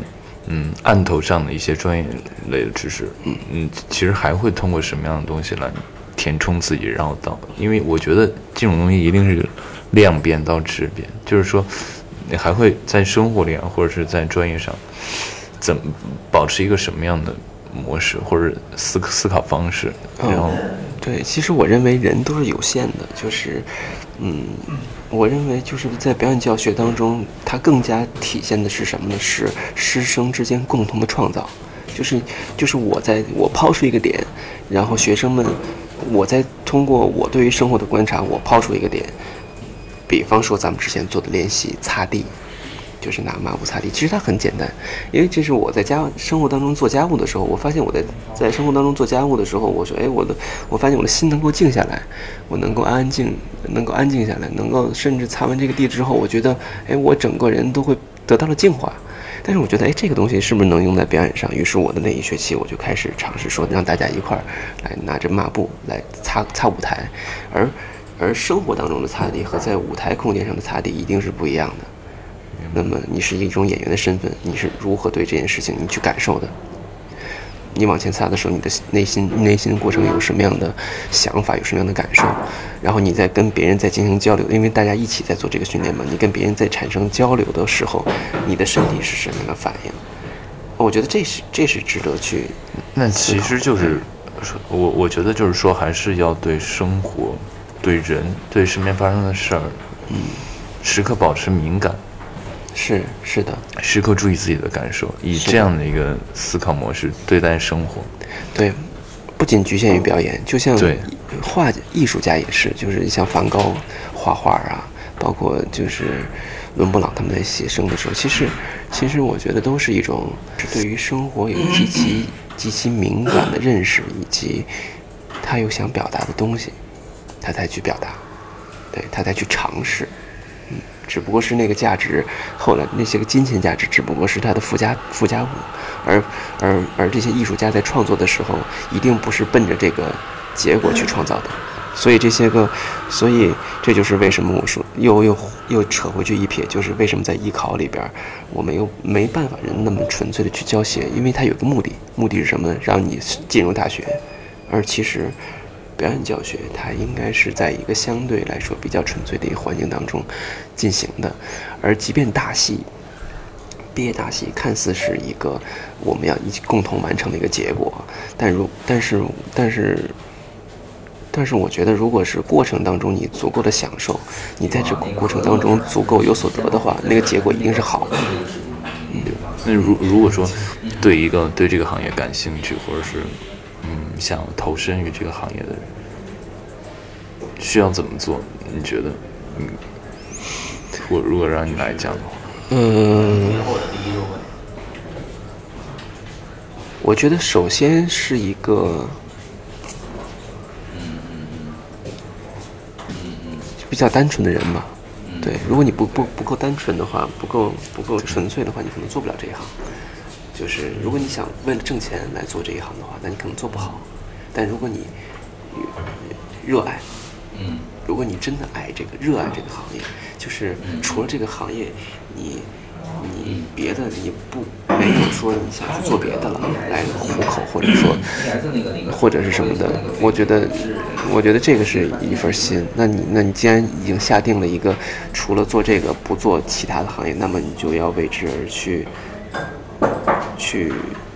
S2: 嗯案头上的一些专业类的知识，嗯嗯，其实还会通过什么样的东西来填充自己，然后到，因为我觉得这种东西一定是量变到质变，就是说你还会在生活里啊，或者是在专业上，怎么保持一个什么样的模式或者思思考方式，然后。
S1: 对，其实我认为人都是有限的，就是，嗯，我认为就是在表演教学当中，它更加体现的是什么呢？是师生之间共同的创造，就是就是我在我抛出一个点，然后学生们，我在通过我对于生活的观察，我抛出一个点，比方说咱们之前做的练习擦地。就是拿抹布擦地，其实它很简单，因为这是我在家生活当中做家务的时候，我发现我在在生活当中做家务的时候，我说，哎，我的，我发现我的心能够静下来，我能够安安静，能够安静下来，能够甚至擦完这个地之后，我觉得，哎，我整个人都会得到了净化。但是我觉得，哎，这个东西是不是能用在表演上？于是我的那一学期我就开始尝试说，让大家一块儿来拿着抹布来擦擦舞台，而而生活当中的擦地和在舞台空间上的擦地一定是不一样的。那么你是一种演员的身份，你是如何对这件事情你去感受的？你往前擦的时候，你的内心内心过程有什么样的想法，有什么样的感受？然后你在跟别人在进行交流，因为大家一起在做这个训练嘛，你跟别人在产生交流的时候，你的身体是什么样的反应？我觉得这是这是值得去。
S2: 那其实就是说，我我觉得就是说，还是要对生活、对人、对身边发生的事儿，嗯，时刻保持敏感。
S1: 是是的，
S2: 时刻注意自己的感受，以这样的一个思考模式对待生活。
S1: 对，不仅局限于表演，就像
S2: 对
S1: 画艺术家也是，就是像梵高画画啊，包括就是伦勃朗他们在写生的时候，其实其实我觉得都是一种是对于生活有极其极其敏感的认识，以及他有想表达的东西，他才去表达，对他才去尝试。只不过是那个价值，后来那些个金钱价值，只不过是它的附加附加物，而而而这些艺术家在创作的时候，一定不是奔着这个结果去创造的，所以这些个，所以这就是为什么我说又又又扯回去一撇，就是为什么在艺考里边，我们又没办法人那么纯粹的去教学，因为它有个目的，目的是什么？让你进入大学，而其实。表演教学，它应该是在一个相对来说比较纯粹的一个环境当中进行的，而即便大戏、毕业大戏看似是一个我们要一起共同完成的一个结果，但如但是但是但是，我觉得如果是过程当中你足够的享受，你在这个过程当中足够有所得的话，那个结果一定是好的。
S2: 嗯，那如如果说对一个对这个行业感兴趣，或者是想投身于这个行业的人，需要怎么做？你觉得？嗯，我如果让你来讲的话，
S1: 嗯，我觉得首先是一个，嗯比较单纯的人吧。对，如果你不不不够单纯的话，不够不够纯粹的话，你可能做不了这一行。就是如果你想为了挣钱来做这一行的话，那你可能做不好。但如果你热爱，
S3: 嗯，
S1: 如果你真的爱这个热爱这个行业，就是除了这个行业，你你别的你不没有说你想去做别的了来糊口，或者说或者是什么的，我觉得我觉得这个是一份心。那你那你既然已经下定了一个除了做这个不做其他的行业，那么你就要为之而去。去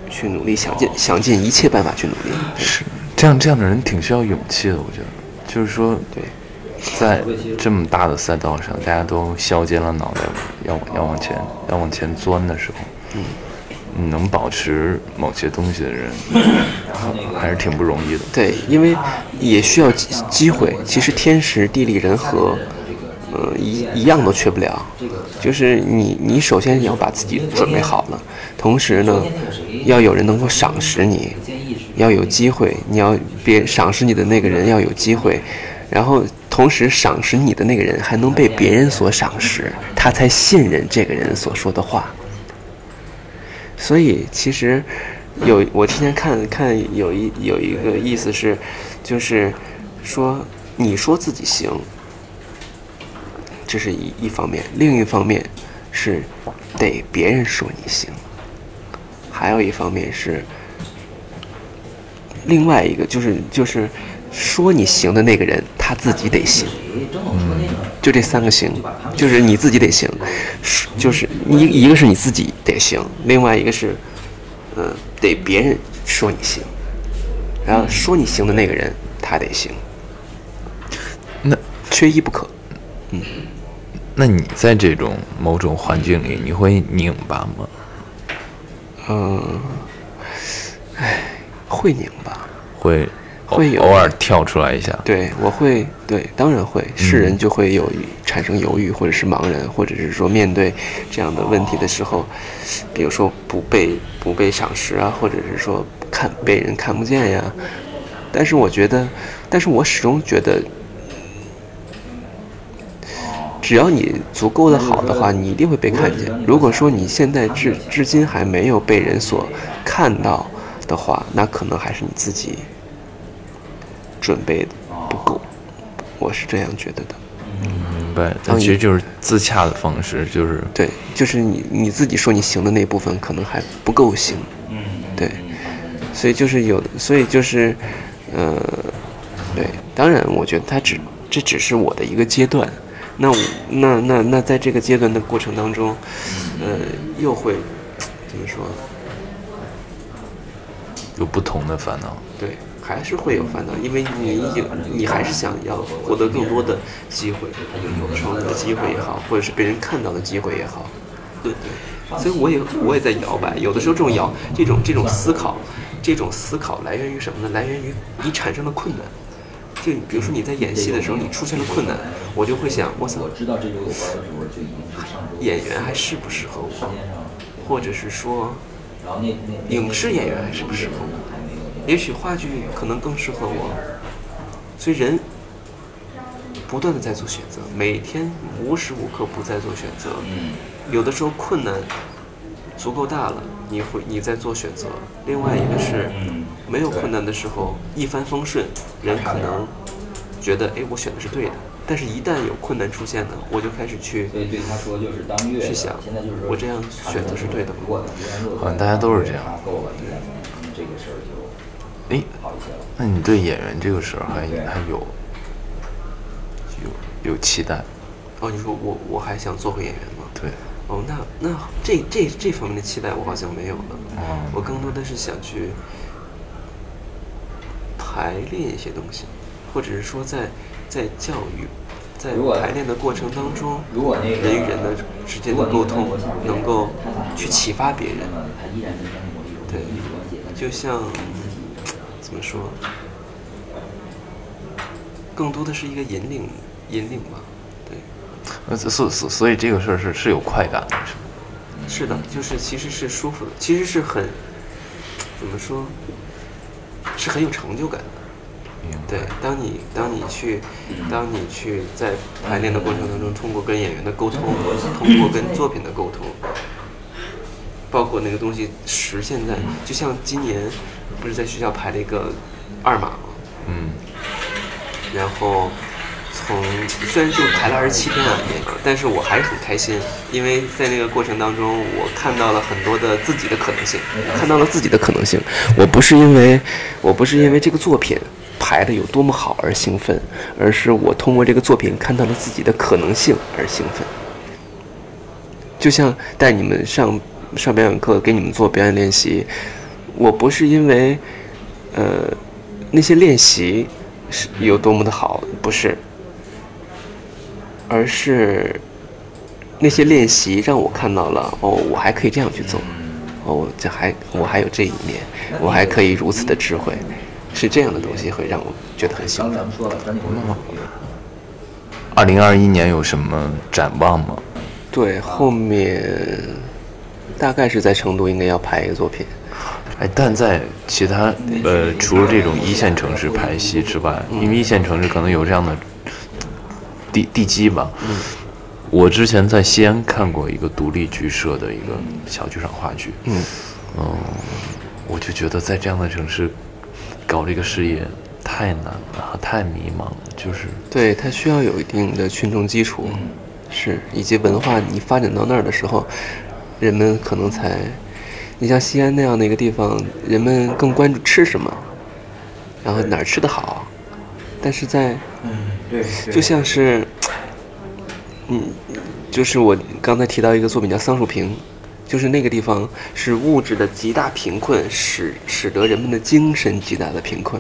S1: 去努力，想尽想尽一切办法去努力。
S2: 是这样，这样的人挺需要勇气的。我觉得，就是说，
S1: 对，
S2: 在这么大的赛道上，大家都削尖了脑袋要要往前要往前钻的时候，嗯，能保持某些东西的人，还是挺不容易的。
S1: 对，因为也需要机机会。其实天时地利人和。呃，一一样都缺不了，就是你，你首先你要把自己准备好了，同时呢，要有人能够赏识你，要有机会，你要别赏识你的那个人要有机会，然后同时赏识你的那个人还能被别人所赏识，他才信任这个人所说的话。所以其实有我之前看看有一有一个意思是，就是说你说自己行，这是一一方面；另一方面是得别人说你行，还有一方面是另外一个就是就是说你行的那个人他自己得行。就这三个行，就是你自己得行，是就是一一个是你自己得行，另外一个是，嗯、得别人说你行，然后说你行的那个人他得行，
S2: 那
S1: 缺一不可。
S2: 嗯那你在这种某种环境里，你会拧巴吗？
S1: 嗯，唉，会拧吧，
S2: 会偶
S1: 会有
S2: 偶尔跳出来一下。
S1: 对我会，对，当然会，是人就会有产生犹豫，或者是茫然，或者是说面对这样的问题的时候，比如说不被不被赏识啊，或者是说看被人看不见呀。但是我觉得，但是我始终觉得，只要你足够的好的话，你一定会被看见。如果说你现在至至今还没有被人所看到的话，那可能还是你自己准备的不够，我是这样觉得的。
S2: 嗯明白，其实就是自洽的方式，就是
S1: 对，就是你你自己说你行的那部分可能还不够行，
S3: 嗯，
S1: 对，所以就是有，所以就是，呃，对，当然我觉得它只这只是我的一个阶段，那我那那那在这个阶段的过程当中，呃，又会怎么说？
S2: 有不同的烦恼。
S1: 对，还是会有烦恼，因为你有你还是想要获得更多的机会，有成功的机会也好，或者是被人看到的机会也好，对对，所以我也我也在摇摆，有的时候这种摇这种这种思考，这种思考来源于什么呢？来源于你产生了困难。就比如说你在演戏的时候，你出现了困难，我就会想，我操，
S3: 我知道这有有班的时候就已经是上周
S1: 演员还适不适合我，或者是说
S3: 然后那那那
S1: 影视演员还是不适合我？也许话剧可能更适合我，所以人不断的在做选择，每天无时无刻不在做选择。
S3: 嗯
S1: 有的时候困难足够大了，你会你在做选择；另外一个是
S3: 嗯
S1: 没有困难的时候，一帆风顺，人可能觉得哎我选的是对的，但是一旦有困难出现呢，我就开始去
S3: 所以对他说就是当月
S1: 去想
S3: 现在就是
S1: 我这样选择是对的吗
S2: 好像大家都是这样
S3: 够了，应该嗯这个事儿就
S2: 诶，
S3: 好一些了。
S2: 那你对演员这个事儿还还有有有期待？
S1: 哦，你说我我还想做回演员吗？
S2: 对，
S1: 哦，那那这这这方面的期待我好像没有了。
S2: 哦
S1: 我更多的是想去排练一些东西，或者是说在在教育，在排练的过程当中，
S3: 如果那个
S1: 人与人的之间的沟通能够去启发别人。对就像怎么说，更多的是一个引领引领吧。对，
S2: 呃所所所以这个事儿是是有快感的，是吗？
S1: 是的，就是其实是舒服的，其实是很怎么说，是很有成就感的。对，当你当你去，当你去在排练的过程当中，通过跟演员的沟通，通过跟作品的沟通，包括那个东西实现在，就像今年不是在学校排了一个二马吗？
S2: 嗯，
S1: 然后从虽然就排了二十七天啊，也但是我还是很开心，因为在那个过程当中，我看到了很多的自己的可能性，看到了自己的可能性。我不是因为我不是因为这个作品排的有多么好而兴奋，而是我通过这个作品看到了自己的可能性而兴奋。就像带你们上上表演课，给你们做表演练习，我不是因为呃那些练习是有多么的好，不是，而是那些练习让我看到了哦，我还可以这样去做，哦，这还我还有这一面，我还可以如此的智慧，是这样的东西会让我觉得很兴奋。
S2: 二零二一年有什么展望吗？
S1: 对，后面大概是在成都应该要拍一个作品，
S2: 哎，但在其他呃，除了这种一线城市拍戏之外，因为一线城市可能有这样的地地基吧。我之前在西安看过一个独立剧社的一个小剧场话剧，
S1: 嗯，
S2: 我就觉得在这样的城市搞这个事业太难了，太迷茫了，就是
S1: 对，它需要有一定的群众基础，是以及文化，你发展到那儿的时候，人们可能才，你像西安那样的一个地方，人们更关注吃什么，然后哪儿吃的好，但是在嗯
S3: 对，
S1: 就像是，嗯，就是我刚才提到一个作品叫《桑树坪》，就是那个地方是物质的极大贫困，使使得人们的精神极大的贫困，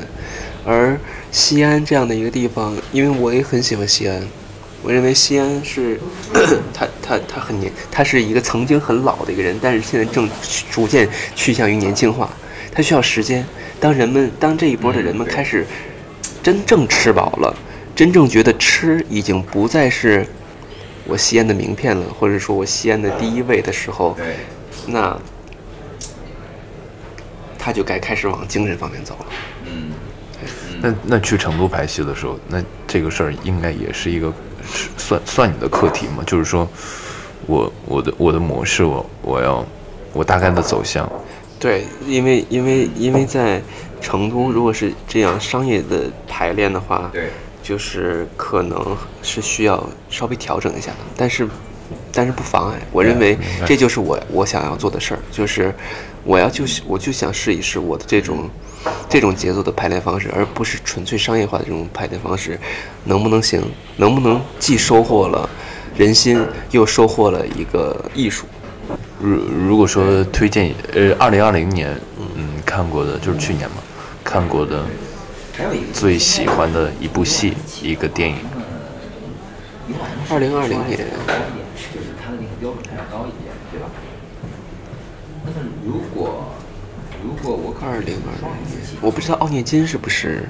S1: 而西安这样的一个地方，因为我也很喜欢西安，我认为西安是，他他他很年，他是一个曾经很老的一个人，但是现在正逐渐趋向于年轻化，他需要时间。当人们当这一波的人们开始真正吃饱了，真正觉得吃已经不再是我西安的名片了，或者说我西安的第一位的时候，
S3: 对，
S1: 那他就该开始往精神方面走了。
S3: 嗯，
S2: 那那去成都拍戏的时候，那这个事儿应该也是一个算算你的课题嘛？就是说我我的我的模式，我我要我大概的走向，
S1: 对，因为因为因为在成都，如果是这样商业的排练的话，
S3: 对，
S1: 就是可能是需要稍微调整一下的，但是但是不妨碍。我认为这就是我我想要做的事儿，就是我要就是我就想试一试我的这种这种节奏的排练方式，而不是纯粹商业化的这种排练方式，能不能行？能不能既收获了人心，又收获了一个艺术？
S2: 如如果说推荐，呃，二零二零年，嗯，看过的就是去年嘛，看过的最喜欢的一部戏，一个电影，
S1: 二零二零年。
S3: 就是它的那个标准还要高一点，对吧？那么如果如果我
S1: 二零二零年，我不知道奥涅金是不是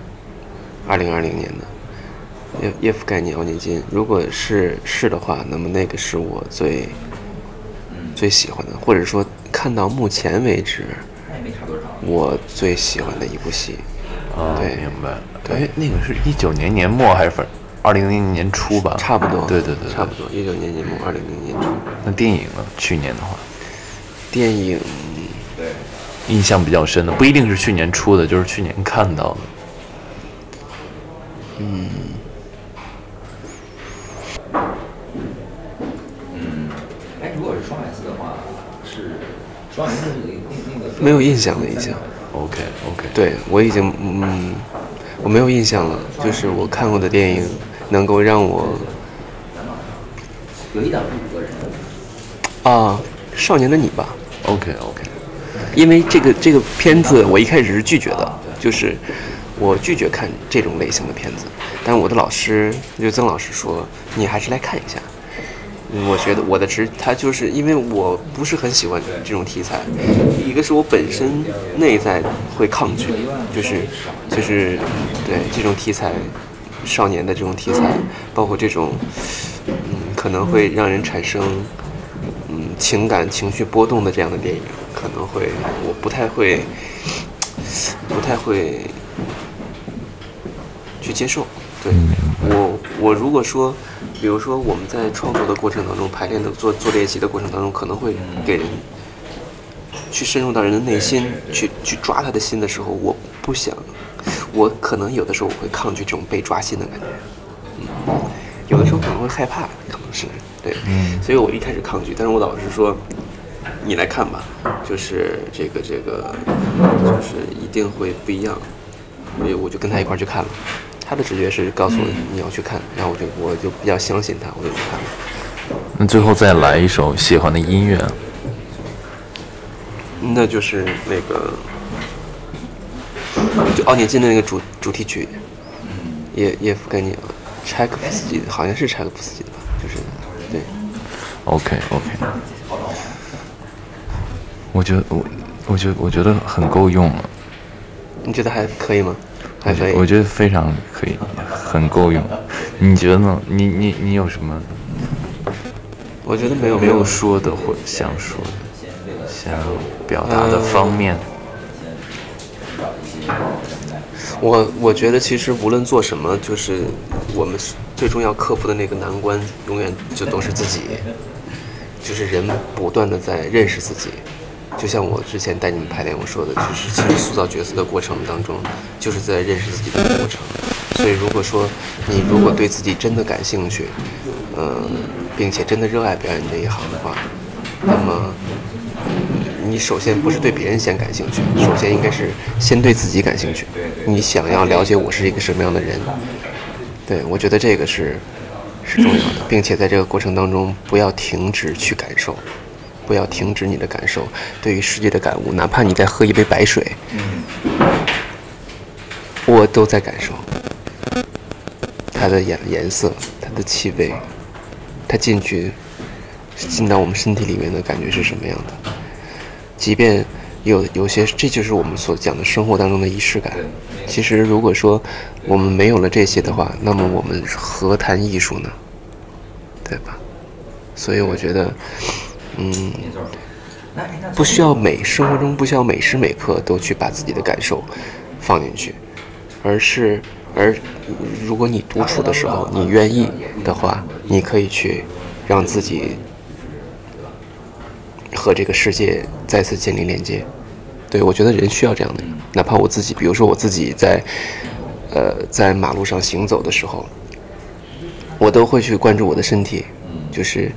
S1: 二零二零年的耶耶夫盖尼奥涅金。如果是是的话，那么那个是我最最喜欢的，或者说看到目前为止。我最喜欢的一部戏。
S2: 啊，
S1: 对
S2: 明白。对，那个是一九年年末还是反二零零年初吧？
S1: 差不多，
S2: 对对对，对
S1: 差不多。一九年年末，二零零年初。
S2: 那电影呢？去年的话，
S1: 电影
S3: 对，
S2: 印象比较深的，不一定是去年出的，就是去年看到的。嗯。
S3: 嗯哎，如果是双 S 的话，是双 S 那个那那个
S1: 没有印象了，已经。
S2: OK OK，，
S1: 对我已经嗯，我没有印象了。就是我看过的电影，能够让我
S3: 有一档是五个人，
S1: 啊，《少年的你》吧。
S2: OK OK，
S1: 因为这个这个片子我一开始是拒绝的，就是我拒绝看这种类型的片子。但我的老师就曾老师说，你还是来看一下。嗯我觉得我的直他就是因为我不是很喜欢这种题材，一个是我本身内在会抗拒，就是就是对这种题材，少年的这种题材，包括这种嗯可能会让人产生嗯情感情绪波动的这样的电影，可能会我不太会不太会去接受。对我我如果说，比如说我们在创作的过程当中，排练的做做练习的过程当中，可能会给人去深入到人的内心，去去抓他的心的时候，我不想，我可能有的时候我会抗拒这种被抓心的感觉。嗯，有的时候可能会害怕，可能是。对，所以我一开始抗拒，但是我老师说，你来看吧，就是这个这个，就是一定会不一样，所以我就跟他一块儿去看了。他的直觉是告诉我你要去看，然后我就我就比较相信他，我就去看了。
S2: 那最后再来一首喜欢的音乐，
S1: 那就是那个，就奥尼金的那个主主题曲，叶叶夫盖尼柴可夫斯基的，好像是柴可夫斯基的吧？就是对
S2: ，OK OK，我觉得我我觉得我觉得很够用了，
S1: 你觉得还可以吗？还可以。
S2: 我觉得非常可以，很够用。你觉得呢？你你你有什么
S1: 我觉得没有
S2: 没有说的或想说的、想表达的方面？
S1: 我我觉得其实无论做什么，就是我们最终要克服的那个难关，永远就都是自己，就是人不断的在认识自己。就像我之前带你们排练我说的，就是其实塑造角色的过程当中，就是在认识自己的过程。所以如果说你如果对自己真的感兴趣，嗯、并且真的热爱表演这一行的话，那么你首先不是对别人先感兴趣，首先应该是先对自己感兴趣。你想要了解我是一个什么样的人，对我觉得这个是是重要的，并且在这个过程当中不要停止去感受，不要停止你的感受，对于世界的感悟，哪怕你在喝一杯白水，我都在感受它的颜颜色、它的气味，它进去进到我们身体里面的感觉是什么样的。即便有有些，这就是我们所讲的生活当中的仪式感。其实，如果说我们没有了这些的话，那么我们何谈艺术呢？对吧？所以我觉得，嗯，不需要每生活中不需要每时每刻都去把自己的感受放进去，而是而如果你独处的时候，你愿意的话，你可以去让自己和这个世界再次建立连接。对我觉得人需要这样的，哪怕我自己，比如说我自己在呃在马路上行走的时候，我都会去关注我的身体，就是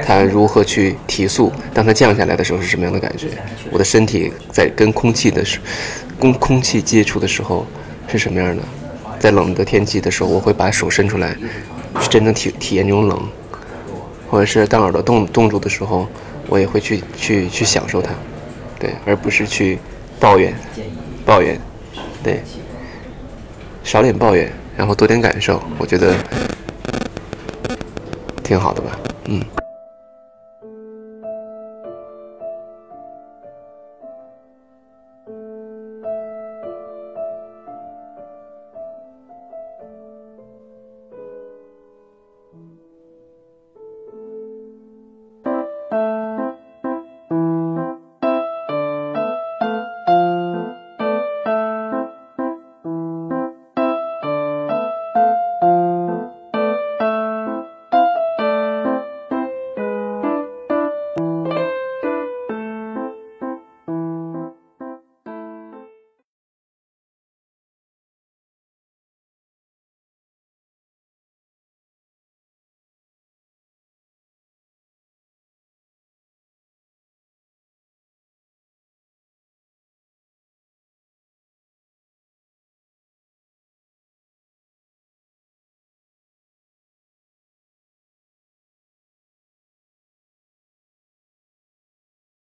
S1: 它如何去提速，当它降下来的时候是什么样的感觉，我的身体在跟空气的时跟空气接触的时候是什么样的，在冷的天气的时候，我会把手伸出来，去真正体体验这种冷，或者是当耳朵冻冻住的时候，我也会去去去享受它，对，而不是去抱怨抱怨，对，少点抱怨，然后多点感受，我觉得挺好的吧，嗯。